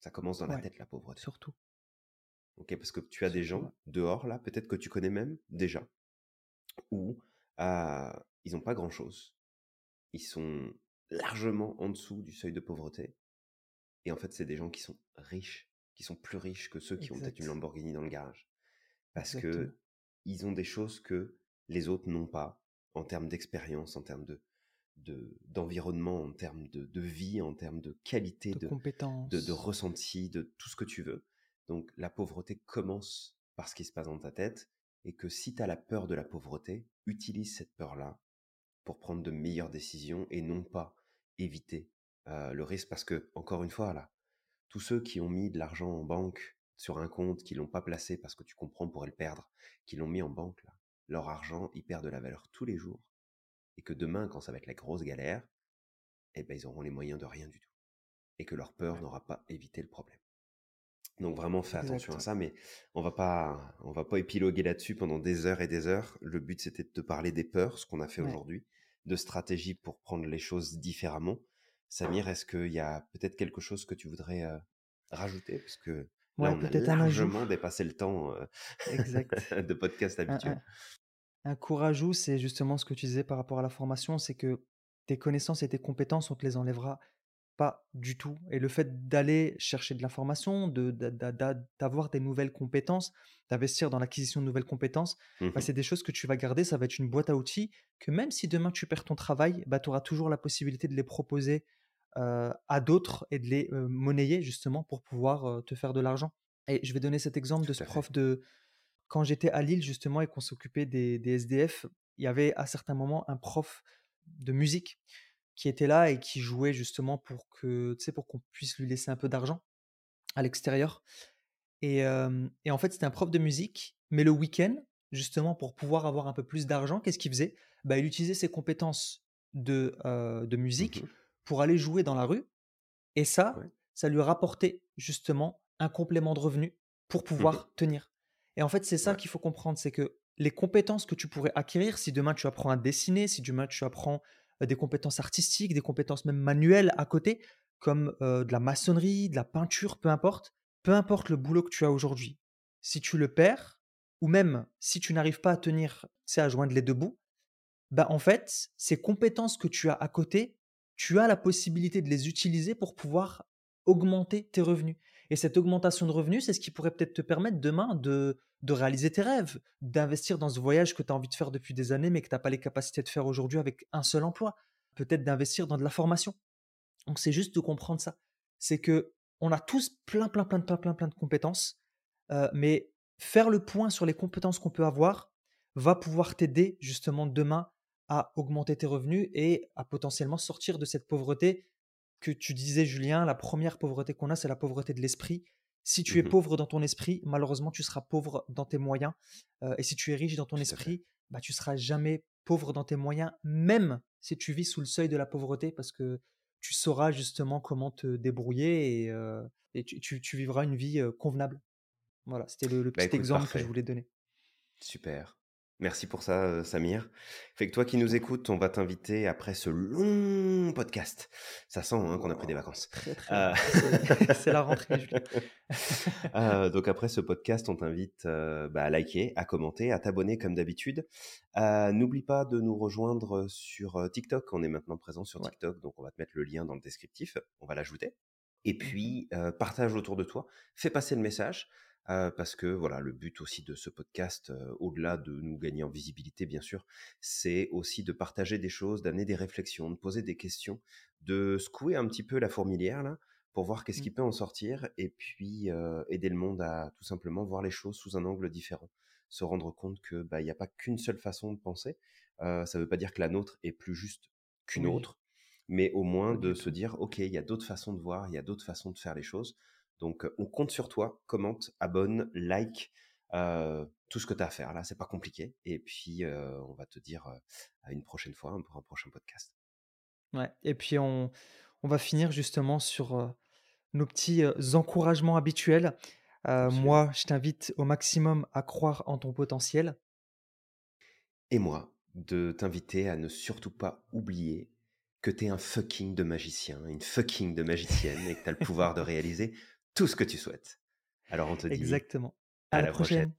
Ça commence dans la tête, la pauvreté. Surtout. Ok, parce que tu as des gens dehors, là, peut-être que tu connais même déjà, où ils n'ont pas grand-chose ils sont largement en dessous du seuil de pauvreté. Et en fait, c'est des gens qui sont riches, qui sont plus riches que ceux qui ont peut-être une Lamborghini dans le garage. Parce que ils ont des choses que les autres n'ont pas en termes d'expérience, en termes de, d'environnement, en termes de, vie, en termes de qualité, de, compétences, de, de ressenti, de tout ce que tu veux. Donc la pauvreté commence par ce qui se passe dans ta tête et que si tu as la peur de la pauvreté, utilise cette peur-là pour prendre de meilleures décisions et non pas éviter le risque parce que encore une fois là, tous ceux qui ont mis de l'argent en banque sur un compte, qui l'ont pas placé parce que tu comprends pourraient le perdre, qui l'ont mis en banque là, leur argent il perd de la valeur tous les jours et que demain quand ça va être la grosse galère, eh ben ils auront les moyens de rien du tout et que leur peur n'aura pas évité le problème. Donc vraiment fais attention à ça, mais on va pas, on va pas épiloguer là-dessus pendant des heures et des heures. Le but c'était de te parler des peurs, ce qu'on a fait aujourd'hui, de stratégies pour prendre les choses différemment. Samir, est-ce qu'il y a peut-être quelque chose que tu voudrais euh, rajouter? Parce que là, on a largement dépassé le temps euh, de podcast habituel. Un, un, un court ajout, c'est justement ce que tu disais par rapport à la formation, c'est que tes connaissances et tes compétences, on te les enlèvera pas du tout. Et le fait d'aller chercher de l'information, d'avoir des nouvelles compétences, d'investir dans l'acquisition de nouvelles compétences, bah, mmh c'est des choses que tu vas garder. Ça va être une boîte à outils que même si demain tu perds ton travail, bah, tu auras toujours la possibilité de les proposer à d'autres et de les monnayer justement pour pouvoir te faire de l'argent. Et je vais donner cet exemple de ce prof de... Quand j'étais à Lille justement et qu'on s'occupait des, des SDF, il y avait à certains moments un prof de musique qui était là et qui jouait justement pour que tu sais pour qu'on puisse lui laisser un peu d'argent à l'extérieur. Et, et, en fait, c'était un prof de musique, mais le week-end, justement pour pouvoir avoir un peu plus d'argent, qu'est-ce qu'il faisait? Bah, Il utilisait ses compétences de, de musique mmh pour aller jouer dans la rue. Et ça, ça lui rapportait justement un complément de revenu pour mmh pouvoir tenir. Et en fait, c'est ça qu'il faut comprendre, c'est que les compétences que tu pourrais acquérir, si demain tu apprends à dessiner, si demain tu apprends des compétences artistiques, des compétences même manuelles à côté, comme de la maçonnerie, de la peinture, peu importe, peu importe le boulot que tu as aujourd'hui, si tu le perds, ou même si tu n'arrives pas à tenir, c'est à joindre les deux bouts, bah en fait, ces compétences que tu as à côté, tu as la possibilité de les utiliser pour pouvoir augmenter tes revenus. Et cette augmentation de revenus, c'est ce qui pourrait peut-être te permettre demain de, de réaliser tes rêves, d'investir dans ce voyage que tu as envie de faire depuis des années, mais que tu n'as pas les capacités de faire aujourd'hui avec un seul emploi. Peut-être d'investir dans de la formation. Donc c'est juste de comprendre ça. C'est que on a tous plein, plein, plein, plein, plein, plein de compétences, euh, mais faire le point sur les compétences qu'on peut avoir va pouvoir t'aider justement demain à augmenter tes revenus et à potentiellement sortir de cette pauvreté que tu disais, Julien. La première pauvreté qu'on a, c'est la pauvreté de l'esprit. Si tu es mmh pauvre dans ton esprit, malheureusement, tu seras pauvre dans tes moyens. Euh, et si tu es riche dans ton esprit, bah, tu seras jamais pauvre dans tes moyens, même si tu vis sous le seuil de la pauvreté, parce que tu sauras justement comment te débrouiller et, euh, tu, vivras une vie euh, convenable. Voilà, c'était le, bah, petit exemple que je voulais donner. Super. Merci pour ça, Samir. Fait que toi qui nous écoutes, on va t'inviter après ce long podcast. Ça sent hein, qu'on a pris des vacances. Très, très C'est la rentrée, Julien. donc après ce podcast, on t'invite bah, à liker, à commenter, à t'abonner comme d'habitude. N'oublie pas de nous rejoindre sur TikTok. On est maintenant présent sur TikTok, donc on va te mettre le lien dans le descriptif. On va l'ajouter. Et mmh puis, partage autour de toi. Fais passer le message parce que voilà, le but aussi de ce podcast, au-delà de nous gagner en visibilité, bien sûr, c'est aussi de partager des choses, d'amener des réflexions, de poser des questions, de secouer un petit peu la fourmilière là, pour voir qu'est-ce qui mmh. peut en sortir, et puis aider le monde à tout simplement voir les choses sous un angle différent, se rendre compte que bah il n'y a pas qu'une seule façon de penser. ça ne veut pas dire que la nôtre est plus juste qu'une autre, mais au moins de se dire ok, il y a d'autres façons de voir, il y a d'autres façons de faire les choses. Donc, on compte sur toi. Commente, abonne, like, tout ce que tu as à faire. Là, c'est pas compliqué. Et puis, on va te dire à une prochaine fois pour un prochain podcast. Ouais. Et puis, on, va finir justement sur nos petits encouragements habituels. moi, je t'invite au maximum à croire en ton potentiel. Et moi, de t'inviter à ne surtout pas oublier que tu es un fucking de magicien, une fucking de magicienne et que tu as le pouvoir de réaliser tout ce que tu souhaites. Alors on te dit Exactement. À, la, prochaine.